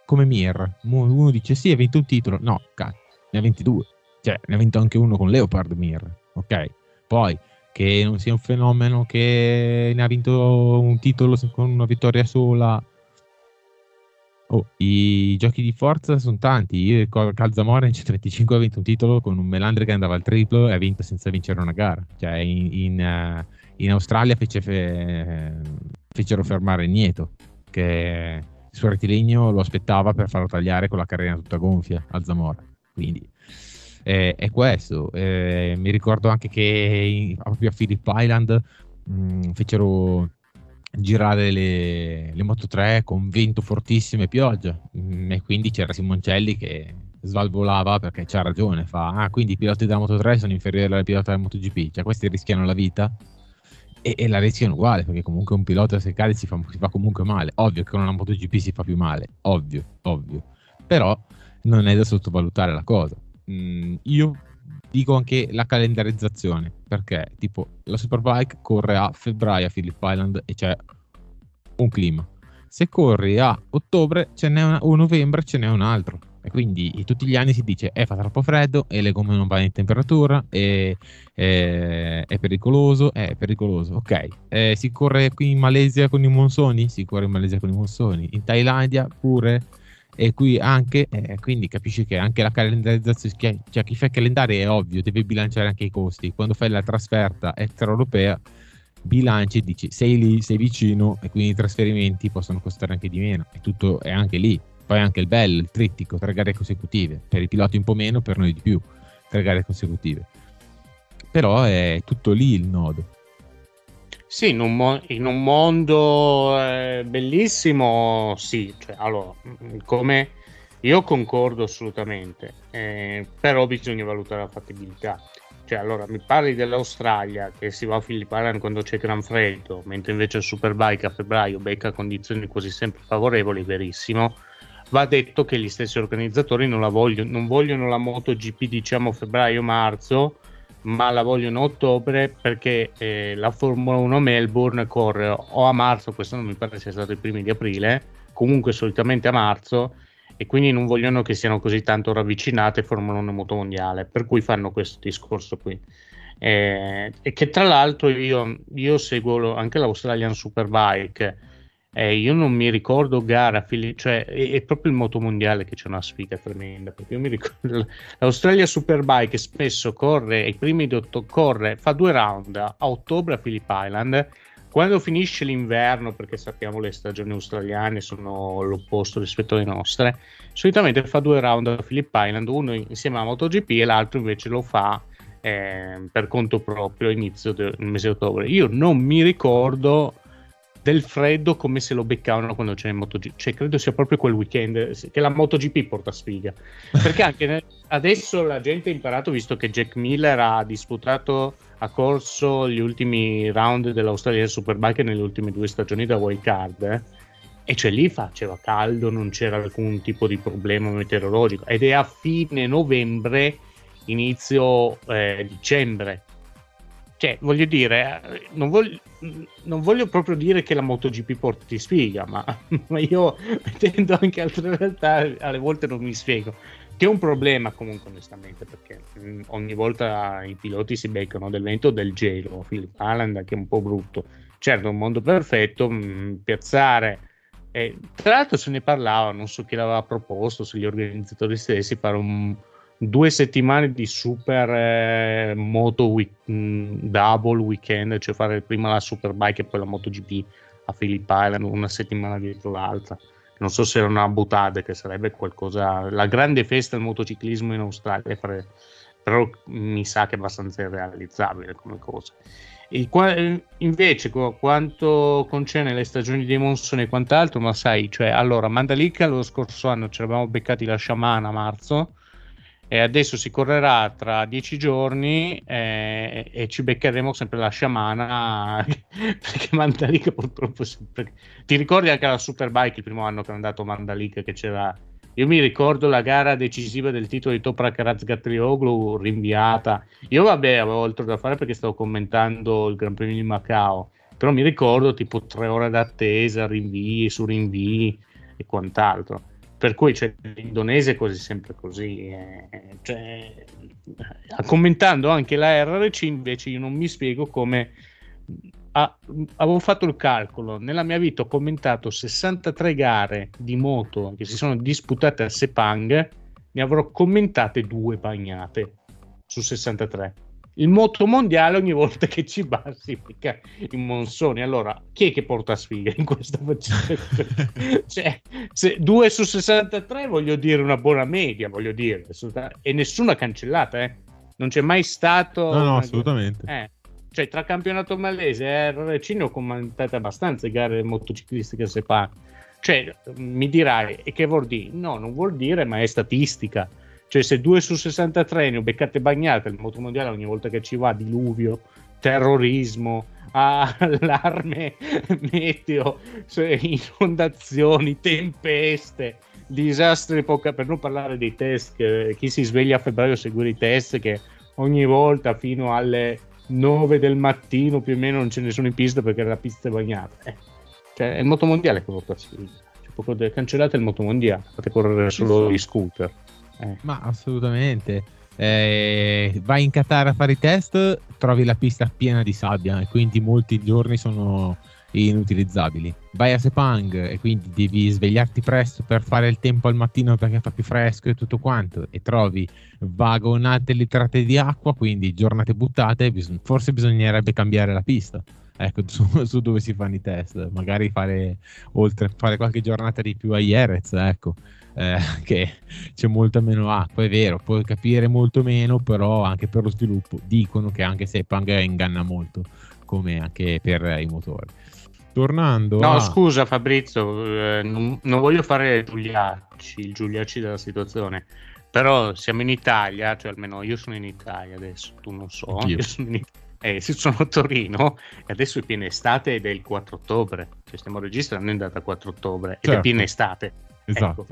come Mir, uno dice sì, ha vinto un titolo, no, cazzo, ne ha 22 cioè ne ha vinto anche uno con Leopard Mir, ok? Poi che non sia un fenomeno che ne ha vinto un titolo con una vittoria sola. Oh, I giochi di forza sono tanti. Io ricordo Calzamora in 125 ha vinto un titolo con un Melandri che andava al triplo e ha vinto senza vincere una gara. Cioè, in, in, uh, in Australia fece fe, fecero fermare Nieto, che il suo rettilineo lo aspettava per farlo tagliare con la carriera tutta gonfia a Zamora. Quindi eh, è questo. Eh, mi ricordo anche che proprio a Phillip Island mh, mm, fecero girare le, le, Moto 3 con vento fortissimo e pioggia. Mh, mm, e quindi c'era Simoncelli che svalvolava perché c'ha ragione, fa ah quindi i piloti della Moto 3 sono inferiori ai piloti della MotoGP, cioè questi rischiano la vita e, e la rischiano uguale perché comunque un pilota se cade si fa, si fa comunque male, ovvio che con una MotoGP si fa più male, ovvio, ovvio, però non è da sottovalutare la cosa mh, mm, io dico anche la calendarizzazione perché tipo la Superbike corre a febbraio a Phillip Island e c'è un clima. Se corri a ottobre ce n'è una, o novembre ce n'è un altro. E quindi tutti gli anni si dice eh fa troppo freddo e le gomme non vanno in temperatura e, e, è pericoloso è pericoloso. Ok eh, si corre qui in Malesia con i monsoni? Si corre in Malesia con i monsoni. In Thailandia pure e qui anche, eh, quindi capisci che anche la calendarizzazione, cioè chi fa il calendario è ovvio, deve bilanciare anche i costi. Quando fai la trasferta extraeuropea, bilanci e dici sei lì, sei vicino e quindi i trasferimenti possono costare anche di meno. E tutto è anche lì. Poi anche il bello, il trittico, tre gare consecutive. Per i piloti un po' meno, per noi di più, tre gare consecutive. Però è tutto lì il nodo. Sì, in un, mo- in un mondo eh, bellissimo, sì, cioè, allora, mm, come io concordo assolutamente, eh, però bisogna valutare la fattibilità. Cioè, allora, mi parli dell'Australia che si va a Island quando c'è gran freddo, mentre invece il Superbike a febbraio becca condizioni quasi sempre favorevoli, verissimo. Va detto che gli stessi organizzatori non, vogliono, non vogliono la MotoGP, diciamo, febbraio-marzo, ma la vogliono a ottobre perché eh, la Formula 1 Melbourne corre o a marzo, questo non mi pare sia stato i primi di aprile, comunque solitamente a marzo e quindi non vogliono che siano così tanto ravvicinate Formula 1 e Moto Mondiale, per cui fanno questo discorso qui. Eh, e che tra l'altro io, io seguo anche l'Australian Superbike eh, io non mi ricordo gara, cioè è, è, proprio il motomondiale che c'è una sfiga tremenda. Perché io mi ricordo l'Australia Superbike spesso corre ai primi di ottobre, corre, fa due round a ottobre a Phillip Island. Quando finisce l'inverno, perché sappiamo le stagioni australiane sono l'opposto rispetto alle nostre, solitamente fa due round a Phillip Island, uno insieme a MotoGP e l'altro invece lo fa eh, per conto proprio inizio del mese di ottobre. Io non mi ricordo del freddo come se lo beccavano quando c'è il MotoGP. Cioè, credo sia proprio quel weekend che la MotoGP porta sfiga. Perché anche adesso la gente ha imparato, visto che Jack Miller ha disputato, ha corso gli ultimi round dell'Australia Superbike nelle ultime due stagioni da wild card. Eh? E cioè lì faceva caldo, non c'era alcun tipo di problema meteorologico. Ed è a fine novembre, inizio eh, dicembre cioè, voglio dire, non voglio, non voglio, proprio dire che la MotoGP porti sfiga, ma, ma io vedendo anche altre realtà alle volte non mi spiego. Che è un problema comunque onestamente, perché mm, ogni volta i piloti si beccano del vento o del gelo, Philip Island che è un po' brutto. Certo, un mondo perfetto, mh, mm, piazzare... Eh, tra l'altro se ne parlava, non so chi l'aveva proposto, se gli organizzatori stessi, fare un due settimane di super eh, moto week, mh, mm, double weekend, cioè fare prima la Superbike e poi la MotoGP a Phillip Island una settimana dietro l'altra. Non so se era una buttata, che sarebbe qualcosa. La grande festa del motociclismo in Australia, però mi sa che è abbastanza irrealizzabile come cosa. E qua, invece, quanto concerne le stagioni di monson e quant'altro, ma sai, cioè, allora, Mandalika lo scorso anno ci eravamo beccati la Shaman a marzo e adesso si correrà tra dieci giorni eh, e ci beccheremo sempre la sciamana perché Mandalika purtroppo sempre... ti ricordi anche la Superbike il primo anno che è andato Mandalika che c'era? Io mi ricordo la gara decisiva del titolo di Toprak Razgatrioglu rinviata. Io vabbè avevo altro da fare perché stavo commentando il Gran Premio di Macao però mi ricordo tipo tre ore d'attesa rinvii su rinvii e quant'altro per cui cioè, l'Indonesia è quasi sempre così. Eh, cioè, commentando anche la RRC, invece, io non mi spiego come. Ah, avevo fatto il calcolo, nella mia vita ho commentato 63 gare di moto che si sono disputate a Sepang, ne avrò commentate due bagnate su 63 il moto mondiale ogni volta che ci va si fica in monsoni. Allora, chi è che porta sfiga in questa faccenda? cioè, se 2 su 63 voglio dire una buona media, voglio dire, e nessuna cancellata, eh. Non c'è mai stato... No, no, assolutamente. Eh. Cioè, tra campionato malese e RC ne ho commentate abbastanza gare motociclistiche se fa. Cioè, mi dirai, e che vuol dire? No, non vuol dire, ma è statistica cioè, se 2 su 63 ne ho beccate bagnate il motomondiale ogni volta che ci va, diluvio, terrorismo, allarme meteo, inondazioni, tempeste, disastri, poca, per non parlare dei test, che chi si sveglia a febbraio a seguire i test che ogni volta fino alle 9 del mattino più o meno non ce ne sono in pista perché la pista è bagnata. Eh. Cioè, è il motomondiale che porta sfida. Cioè, cancellate il motomondiale, fate correre solo gli scooter. Eh. Ma assolutamente. Eh, vai in Qatar a fare i test, trovi la pista piena di sabbia e quindi molti giorni sono inutilizzabili. Vai a Sepang e quindi devi svegliarti presto per fare il tempo al mattino perché fa più fresco e tutto quanto e trovi vagonate literate di acqua, quindi giornate buttate, bis- forse bisognerebbe cambiare la pista. Ecco, su, su, dove si fanno i test, magari fare, oltre, fare qualche giornata di più a Jerez, ecco, eh, che c'è molta meno acqua, è vero, puoi capire molto meno, però anche per lo sviluppo dicono che anche Sepang inganna molto, come anche per i motori. Tornando No, a... scusa Fabrizio, eh, non, non, voglio fare Giuliacci, il Giuliacci della situazione, però siamo in Italia, cioè almeno io sono in Italia adesso, tu non so, Io. io sono, in, eh, sono a Torino e adesso è piena estate ed è il 4 ottobre, cioè stiamo registrando in data 4 ottobre ed Certo. è piena estate. Esatto.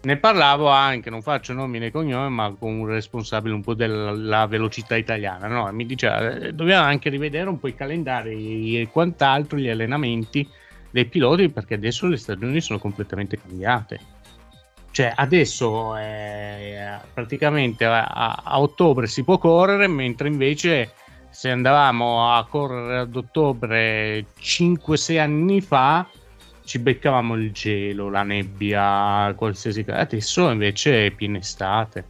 Ne parlavo anche, non faccio nomi né cognomi, ma con un responsabile un po' della la velocità italiana. No? Mi diceva, eh, dobbiamo anche rivedere un po' i calendari e quant'altro, gli allenamenti dei piloti, perché adesso le stagioni sono completamente cambiate. Cioè, adesso eh, praticamente a- a ottobre si può correre, mentre invece se andavamo a correre ad ottobre 5-6 anni fa ci beccavamo il gelo, la nebbia, qualsiasi cosa. Adesso invece è piena estate.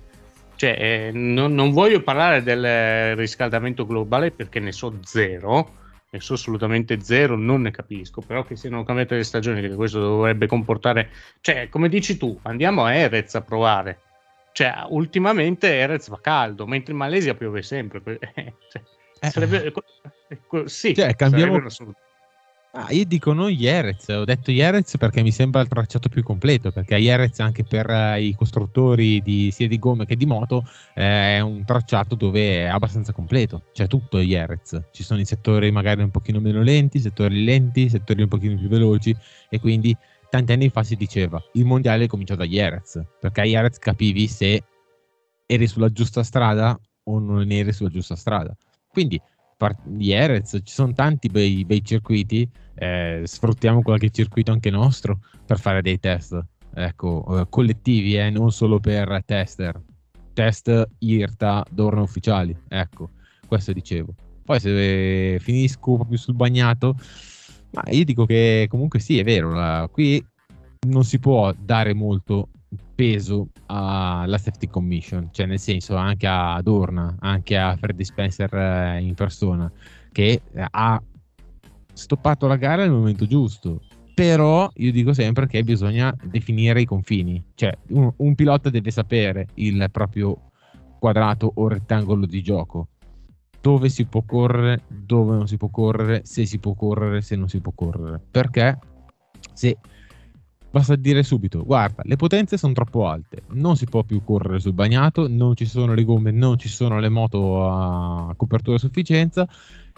Cioè, eh, non, non voglio parlare del riscaldamento globale perché ne so zero, ne so assolutamente zero, non ne capisco, però che siano cambiate le stagioni, che questo dovrebbe comportare... Cioè, come dici tu, andiamo a Erez a provare. Cioè, ultimamente Erez va caldo, mentre in Malesia piove sempre. Cioè, Eh. sarebbe... Sì, Cioè, cambiamo- sarebbe una- Ah, io dico non Jerez, ho detto Jerez perché mi sembra il tracciato più completo, perché Jerez anche per eh, i costruttori di, sia di gomme che di moto eh, è un tracciato dove è abbastanza completo, c'è tutto Jerez, ci sono i settori magari un pochino meno lenti, settori lenti, settori un pochino più veloci e quindi tanti anni fa si diceva il mondiale comincia da Jerez, perché a Jerez capivi se eri sulla giusta strada o non eri sulla giusta strada. Quindi par- Jerez, ci sono tanti bei, bei circuiti, eh, sfruttiamo qualche circuito anche nostro per fare dei test, ecco, eh, collettivi, eh, non solo per tester. Test IRTA d'orno ufficiali, ecco, questo dicevo. Poi se finisco proprio sul bagnato, ma io dico che comunque sì, è vero, la- qui non si può dare molto peso alla safety commission, cioè nel senso anche a Dorna, anche a Freddy Spencer eh, in persona, che eh, ha stoppato la gara nel momento giusto. Però io dico sempre che bisogna definire i confini, cioè un, un pilota deve sapere il proprio quadrato o rettangolo di gioco, dove si può correre, dove non si può correre, se si può correre, se non si può correre. Perché se basta dire subito, guarda, le potenze sono troppo alte, non si può più correre sul bagnato, non ci sono le gomme, non ci sono le moto a copertura a sufficienza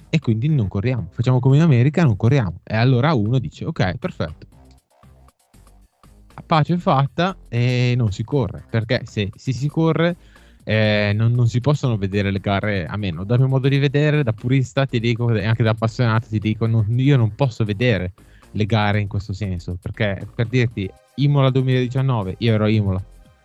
e quindi non corriamo. Facciamo come in America, non corriamo. E allora uno dice, ok, perfetto. Pace fatta e non si corre, perché se, se si corre eh, non, non si possono vedere le gare, a meno dal mio modo di vedere, da purista ti dico, e anche da appassionato ti dico, non- io non posso vedere le gare in questo senso, perché per dirti, Imola 2019, io ero a Imola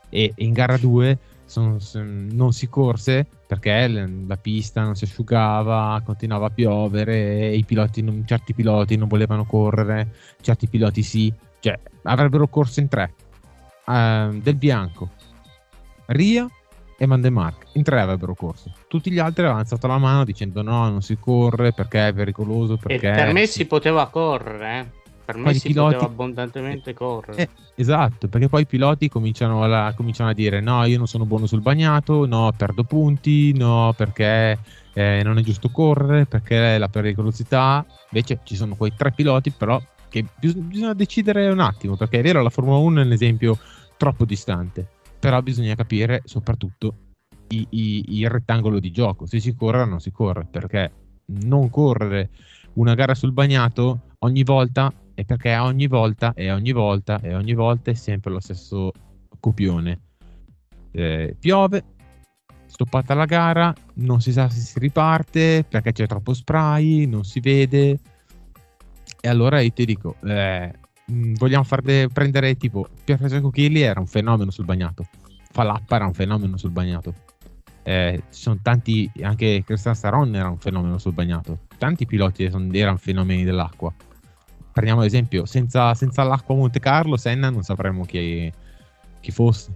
e in gara 2 son- son- non si corse perché la pista non si asciugava, continuava a piovere, e piloti non- certi piloti non volevano correre, certi piloti sì, cioè avrebbero corso in tre, Ehm, Del Bianco, Ria e Mandemark, in tre avrebbero corso, tutti gli altri avevano alzato la mano dicendo no, non si corre perché è pericoloso, E perché... per me si poteva correre, eh. Per me si piloti- poteva abbondantemente correre. Eh, esatto, perché poi i piloti cominciano a, cominciano a dire no, io non sono buono sul bagnato, no, perdo punti, no, perché eh, non è giusto correre, perché la pericolosità. Invece ci sono quei tre piloti però che bis- bisogna decidere un attimo, perché è vero la Formula 1 è un esempio troppo distante, però bisogna capire soprattutto i- i- il rettangolo di gioco, se si corre o non si corre, perché non correre una gara sul bagnato ogni volta è perché ogni volta e ogni volta e ogni volta è sempre lo stesso copione. Eh, piove, stoppata la gara, non si sa se si riparte perché c'è troppo spray, non si vede. E allora io ti dico, eh, mh, vogliamo far de- prendere tipo Pier Francesco Chilli era un fenomeno sul bagnato, Falappa era un fenomeno sul bagnato. Eh, ci sono tanti, anche Cristian Saron era un fenomeno sul bagnato. Tanti piloti son- erano fenomeni dell'acqua. prendiamo l'esempio, senza, senza l'acqua Monte Carlo, Senna non sapremmo chi, chi fosse.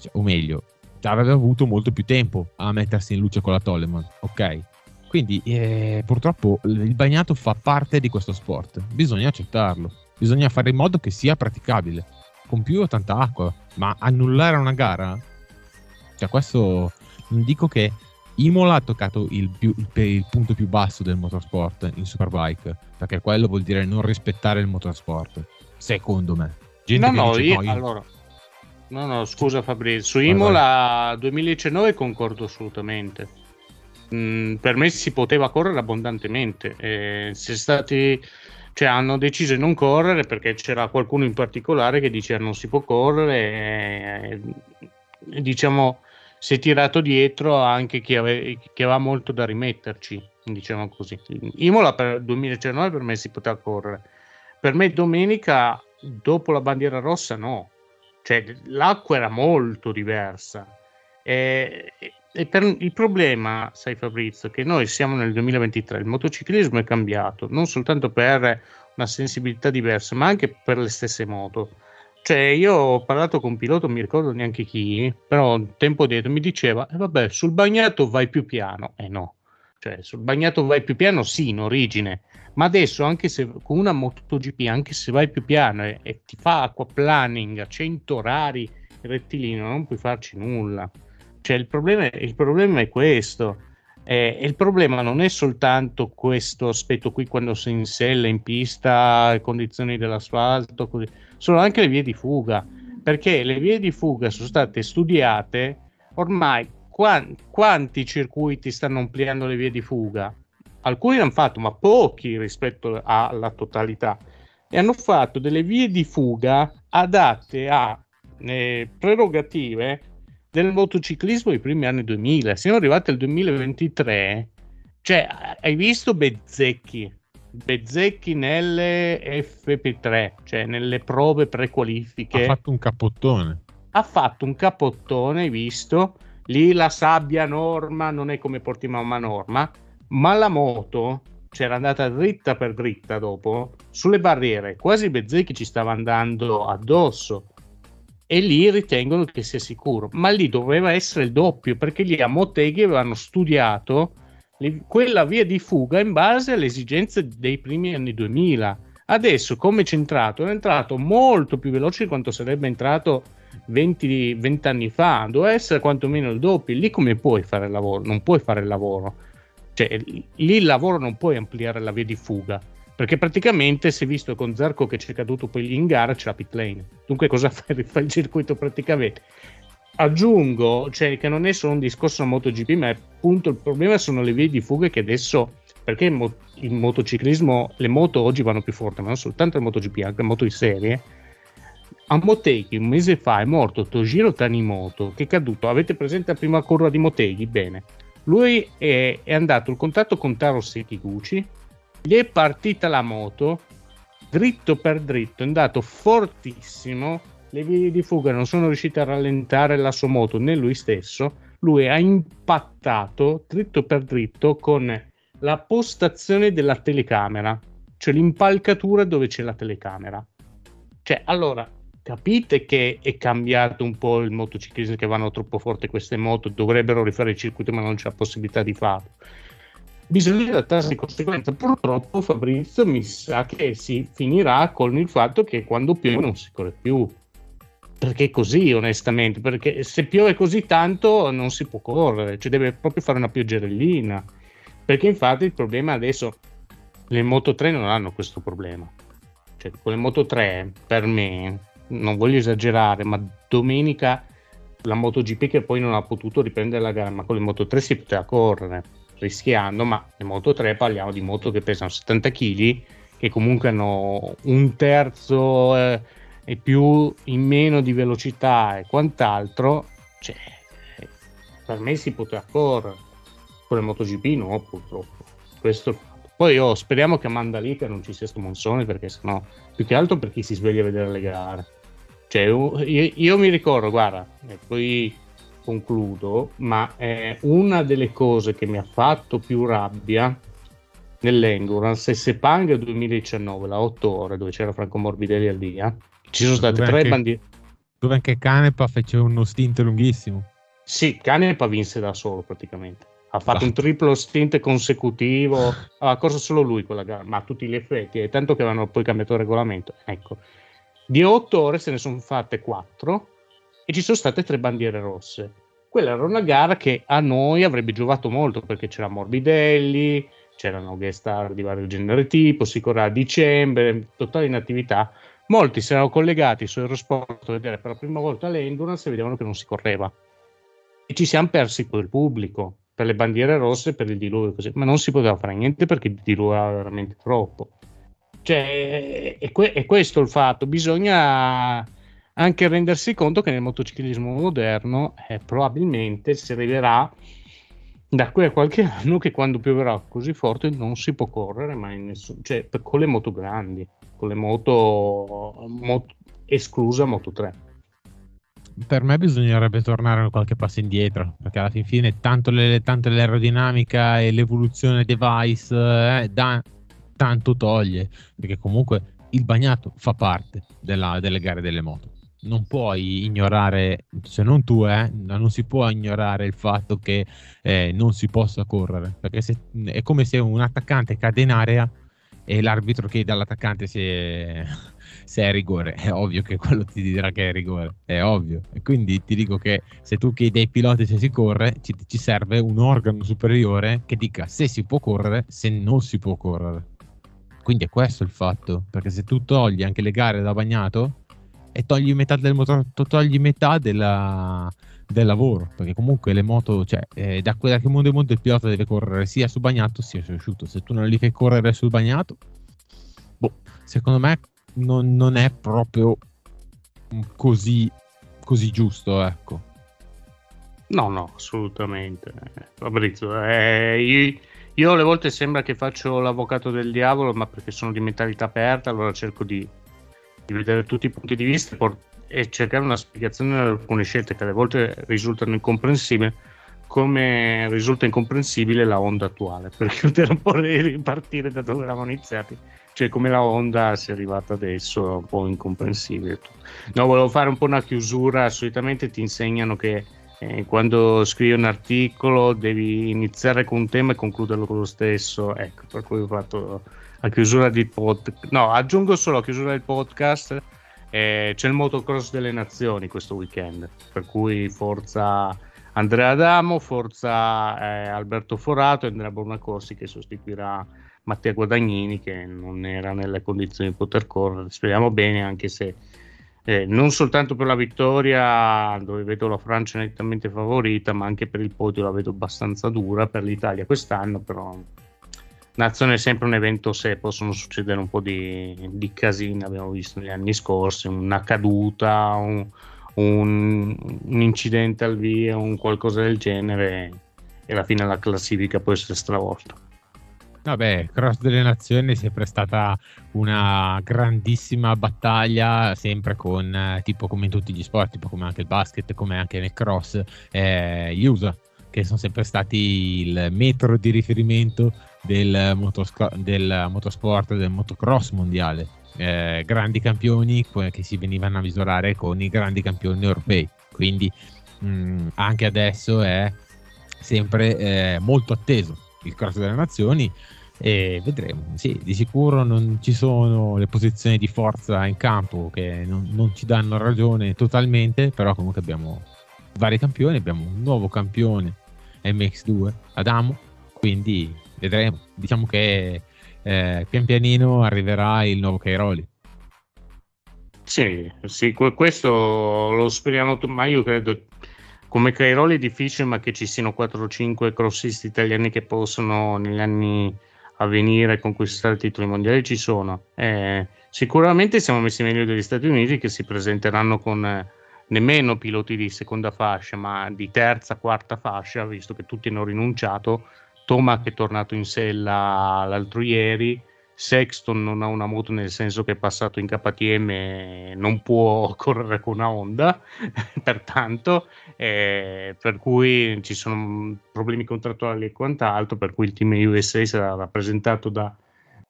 Cioè, o meglio, avrebbe avuto molto più tempo a mettersi in luce con la Toleman, ok? Quindi eh, purtroppo il bagnato fa parte di questo sport, bisogna accettarlo, bisogna fare in modo che sia praticabile, con più o tanta acqua, ma annullare una gara, cioè questo non dico che Imola ha toccato il, più, il, il, punto più basso del motorsport in Superbike, perché quello vuol dire non rispettare il motorsport, secondo me. Gente no, no, io, no, io... Allora, no, no, scusa Fabrizio, su Imola vai. 2019 concordo assolutamente. Mm, per me si poteva correre abbondantemente. Eh, si è stati cioè hanno deciso di non correre perché c'era qualcuno in particolare che diceva non si può correre e, e diciamo si è tirato dietro anche chi, ave, chi, aveva molto da rimetterci diciamo così. Imola per 2019 per me si poteva correre. Per me domenica dopo la bandiera rossa no. Cioè l'acqua era molto diversa. E, per, il problema, sai Fabrizio, che noi siamo nel 2023, il motociclismo è cambiato, non soltanto per una sensibilità diversa, ma anche per le stesse moto. Cioè, io ho parlato con un pilota, non mi ricordo neanche chi, però un tempo dietro mi diceva, eh, vabbè, sul bagnato vai più piano. Eh no, cioè sul bagnato vai più piano sì, in origine, ma adesso anche se con una MotoGP, anche se vai più piano e, e ti fa aquaplaning a 100 orari rettilineo, non puoi farci nulla. Cioè, il, problema, il problema è questo. Eh, il problema non è soltanto questo aspetto qui quando si insella in pista, condizioni dell'asfalto, così. sono anche le vie di fuga, perché le vie di fuga sono state studiate ormai quanti, quanti circuiti stanno ampliando le vie di fuga? Alcuni l'hanno fatto, ma pochi rispetto alla totalità. E hanno fatto delle vie di fuga adatte a eh, prerogative del motociclismo nei primi anni 2000. Siamo arrivati al 2023. Cioè, hai visto Bezzecchi? Bezzecchi nelle FP3, cioè nelle prove prequalifiche. Ha fatto un capottone. Ha fatto un capottone, hai visto? Lì la sabbia norma non è come portiamo a norma, ma la moto c'era andata dritta per dritta dopo sulle barriere. Quasi Bezzecchi ci stava andando addosso e lì ritengono che sia sicuro, ma lì doveva essere il doppio perché lì a Motteghi avevano studiato le, quella via di fuga in base alle esigenze dei primi anni 2000. Adesso come c'è entrato? È entrato molto più veloce di quanto sarebbe entrato 20, 20 anni fa, doveva essere quantomeno il doppio. Lì come puoi fare il lavoro? Non puoi fare il lavoro. Cioè, lì il lavoro non puoi ampliare la via di fuga perché praticamente si è visto con Zarco che c'è caduto poi in gara c'è la pit lane. Dunque cosa fa, fa il circuito praticamente. Aggiungo cioè, che non è solo un discorso a MotoGP ma appunto il problema sono le vie di fuga che adesso perché il, mo- il motociclismo le moto oggi vanno più forte ma non soltanto il MotoGP anche le moto di serie. A Motegi un mese fa è morto Tojiro Tanimoto che è caduto. Avete presente la prima curva di Motegi? bene. Lui è, è andato in contatto con Taro Sekiguchi gli è partita la moto dritto per dritto, è andato fortissimo. Le vie di fuga non sono riuscite a rallentare la sua moto né lui stesso. Lui ha impattato dritto per dritto con la postazione della telecamera, cioè l'impalcatura dove c'è la telecamera. Cioè, allora, capite che è cambiato un po' il motociclismo, che vanno troppo forte queste moto, dovrebbero rifare il circuito, ma non c'è possibilità di farlo bisogna adattarsi di conseguenza. Purtroppo Fabrizio mi sa che si finirà con il fatto che quando piove non si corre più. Perché così, onestamente, perché se piove così tanto non si può correre, cioè deve proprio fare una pioggerellina. Perché infatti il problema adesso, le Moto 3 non hanno questo problema. Cioè, con le Moto 3, per me, non voglio esagerare, ma domenica la MotoGP che poi non ha potuto riprendere la gara, ma con le Moto 3 si poteva correre rischiando, ma le Moto 3 parliamo di moto che pesano 70 kg, che comunque hanno un terzo eh, e più in meno di velocità e quant'altro, cioè, per me si poteva correre. Con le MotoGP no, purtroppo. Questo poi oh, speriamo che a Mandalika non ci sia sto monsone perché sennò più che altro per chi si sveglia a vedere le gare. Cioè, io, io mi ricordo, guarda, e poi concludo, ma eh, una delle cose che mi ha fatto più rabbia nell'Endurance Sepang 2019, la 8 ore, dove c'era Franco Morbidelli al dia, ci sono state dove tre anche, bandiere. Dove anche Canepa fece uno stint lunghissimo. Sì, Canepa vinse da solo praticamente. Ha fatto bah. un triplo stint consecutivo, ha corso solo lui quella gara, ma a tutti gli effetti, e tanto che avevano poi cambiato il regolamento. Ecco, di 8 ore se ne sono fatte 4 e ci sono state tre bandiere rosse. Quella era una gara che a noi avrebbe giovato molto perché c'era Morbidelli, c'erano guest star di vario genere tipo, si correva a dicembre, totale inattività. Molti si erano collegati su Eurosport a vedere per la prima volta l'Endurance e vedevano che non si correva. E ci siamo persi quel pubblico per le bandiere rosse, per il diluvio così, ma non si poteva fare niente perché il diluvio era veramente troppo. Cioè, è, que- è questo il fatto, bisogna anche rendersi conto che nel motociclismo moderno eh, probabilmente si arriverà da qui a qualche anno che quando pioverà così forte non si può correre mai nessun, cioè per, con le moto grandi, con le moto, moto esclusa Moto 3. Per me bisognerebbe tornare qualche passo indietro, perché alla fin fine tanto, le, tanto l'aerodinamica e l'evoluzione device eh, da, tanto toglie, perché comunque il bagnato fa parte della, delle gare delle moto non puoi ignorare, se non tu, eh, non si può ignorare il fatto che eh, non si possa correre, perché se, è come se un attaccante cade in area e l'arbitro chiede all'attaccante se, se è rigore, è ovvio che quello ti dirà che è rigore, è ovvio. E quindi ti dico che se tu chiedi ai piloti se si corre, ci, ci serve un organo superiore che dica se si può correre, se non si può correre. Quindi è questo il fatto, perché se tu togli anche le gare da bagnato, e togli metà del motore, togli metà della, del lavoro perché comunque le moto cioè eh, da, da che mondo è mondo il pilota deve correre sia su bagnato sia su asciutto se tu non li fai correre sul bagnato boh, secondo me non, non è proprio così, così giusto ecco. No no assolutamente. Fabrizio eh, io, io alle volte sembra che faccio l'avvocato del diavolo ma perché sono di mentalità aperta allora cerco di di vedere tutti i punti di vista e cercare una spiegazione di alcune scelte che alle volte risultano incomprensibili come risulta incomprensibile la Honda attuale. Per un po' ripartire da dove eravamo iniziati cioè come la Honda sia arrivata adesso è un po' incomprensibile no volevo fare un po' una chiusura. Solitamente ti insegnano che eh, quando scrivi un articolo devi iniziare con un tema e concluderlo con lo stesso. Ecco per cui ho fatto a chiusura di podcast. No, aggiungo solo a chiusura del podcast. Eh, c'è il motocross delle nazioni questo weekend, per cui forza Andrea Adamo, forza eh, Alberto Forato e Andrea Bornacorsi che sostituirà Mattia Guadagnini che non era nelle condizioni di poter correre. Speriamo bene, anche se eh, non soltanto per la vittoria, dove vedo la Francia nettamente favorita, ma anche per il podio la vedo abbastanza dura per l'Italia quest'anno, però Nazione è sempre un evento se possono succedere un po' di, di casini, abbiamo visto negli anni scorsi, una caduta, un, un, un incidente al via, un qualcosa del genere e alla fine la classifica può essere stravolta. Vabbè, Cross delle Nazioni è sempre stata una grandissima battaglia, sempre con, eh, tipo come in tutti gli sport, tipo come anche il basket, come anche nel cross, eh, gli USA, che sono sempre stati il metro di riferimento del, motosco- del motorsport, del motocross mondiale. Eh, grandi campioni che si venivano a misurare con i grandi campioni europei. Quindi mh, mm, anche adesso è sempre eh, molto atteso il cross delle nazioni e vedremo. Sì, di sicuro non ci sono le posizioni di forza in campo che non, non ci danno ragione totalmente, però comunque abbiamo vari campioni, abbiamo un nuovo campione MX2 Adamo, quindi vedremo. Diciamo che eh, pian pianino arriverà il nuovo Cairoli. Sì, sì, questo lo speriamo, ma io credo come Cairoli è difficile, ma che ci siano 4 o 5 crossisti italiani che possono negli anni a venire conquistare titoli mondiali ci sono. Eh, sicuramente siamo messi meglio degli Stati Uniti che si presenteranno con eh, nemmeno piloti di seconda fascia, ma di terza, quarta fascia, visto che tutti hanno rinunciato Toma che è tornato in sella l'altro ieri, Sexton non ha una moto nel senso che è passato in KTM non può correre con una Honda, pertanto, eh, per cui ci sono problemi contrattuali e quant'altro, per cui il team USA sarà rappresentato da,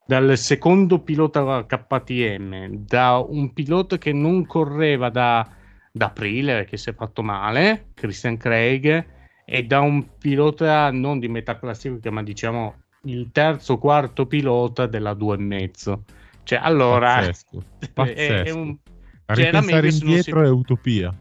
dal secondo pilota KTM, da un pilota che non correva da, da aprile, che si è fatto male, Christian Craig, e da un pilota non di metà classifica, ma diciamo il terzo quarto pilota della due e mezzo. Cioè, allora pazzesco, pazzesco. È, è un, cioè, era meglio indietro si... è utopia.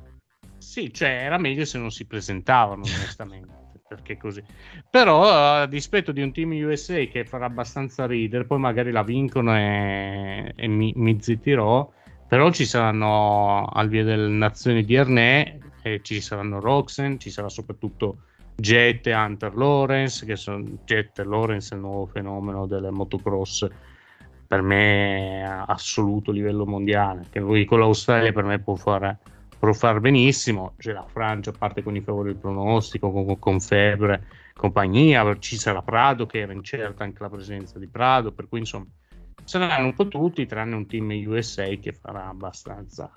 Sì, cioè era meglio se non si presentavano, onestamente. perché così. Però, a dispetto di un team USA che farà abbastanza ridere, poi magari la vincono e, e mi, mi zittirò. Però ci saranno al via delle nazioni di Ernè, ci saranno Roxen, ci sarà soprattutto Jet e Hunter Lawrence, che sono Jet e Lawrence il nuovo fenomeno del motocross per me assoluto livello mondiale, che lui con l'Australia per me può fare, può fare benissimo, c'è la Francia, parte con i favori del pronostico, con, con Febre, compagnia, ci sarà Prado che era incerta anche la presenza di Prado, per cui insomma saranno un po' tutti, tranne un team USA che farà abbastanza...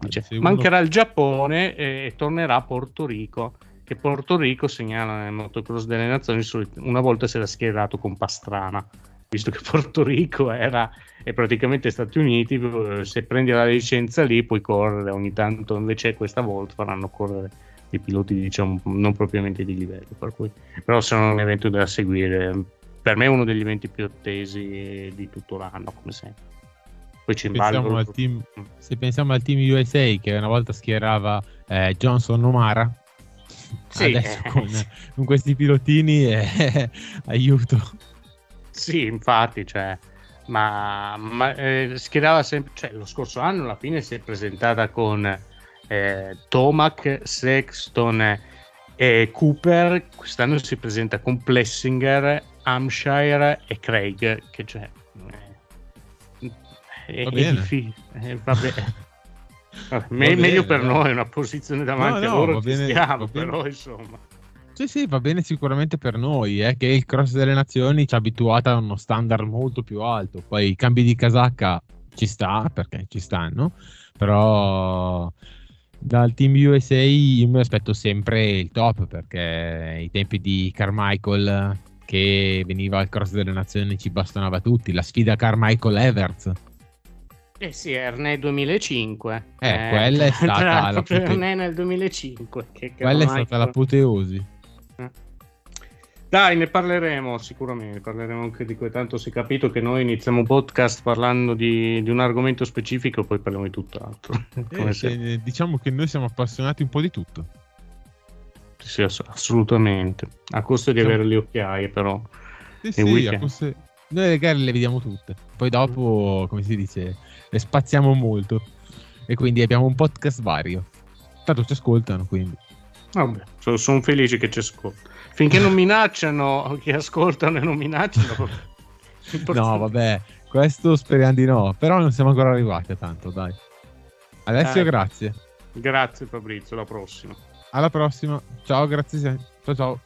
Dice, mancherà il Giappone e, tornerà Porto Rico che Porto Rico segnala nel motocross delle nazioni una volta si era schierato con Pastrana visto che Porto Rico era è praticamente Stati Uniti se prendi la licenza lì puoi correre ogni tanto invece questa volta faranno correre i piloti diciamo non propriamente di livello per cui, però sono un evento da seguire. Per me è uno degli eventi più attesi di tutto l'anno come sempre poi ci pensiamo team, se pensiamo al team USA che una volta schierava eh, Johnson Omara sì, adesso eh, con, con, questi pilotini eh, aiuto. Sì, infatti, cioè, ma, ma eh, schierava sempre, cioè, lo scorso anno alla fine si è presentata con eh, Tomac, Sexton e Cooper, quest'anno si presenta con Plessinger, Hampshire e Craig, che cioè... È, è difficile. Eh, vabbè. Me- bene, meglio per no? noi, una posizione davanti no, no, a loro bene, stiamo, però insomma. Sì, sì, va bene sicuramente per noi, eh, che il cross delle nazioni ci ha abituato a uno standard molto più alto. Poi i cambi di casacca ci sta, perché ci stanno, però dal team USA io mi aspetto sempre il top, perché i tempi di Carmichael che veniva al cross delle nazioni ci bastonava tutti, la sfida Carmichael-Everts eh sì, Erne 2005. Eh, eh, quella è stata la pote... Erne nel 2005. Che quella è stata l'apoteosi. Eh. Dai, ne parleremo sicuramente, parleremo anche di questo. Tanto si è capito che noi iniziamo un podcast parlando di, di un argomento specifico, poi parliamo di tutt'altro. Eh, se, diciamo che noi siamo appassionati un po' di tutto. Sì, assolutamente. A costo di avere le occhiaie, però. Sì, sì, costo... Noi le gare le vediamo tutte. Poi dopo, come si dice, le spaziamo molto. E quindi abbiamo un podcast vario. Tanto ci ascoltano, quindi. Vabbè, sono, sono felice che ci ascoltano. Finché non minacciano chi ascoltano e non minacciano. no, vabbè, questo speriamo di no. Però non siamo ancora arrivati a tanto, dai. Alessio, dai. grazie. Grazie Fabrizio, alla prossima. Alla prossima. Ciao, grazie. Ciao ciao.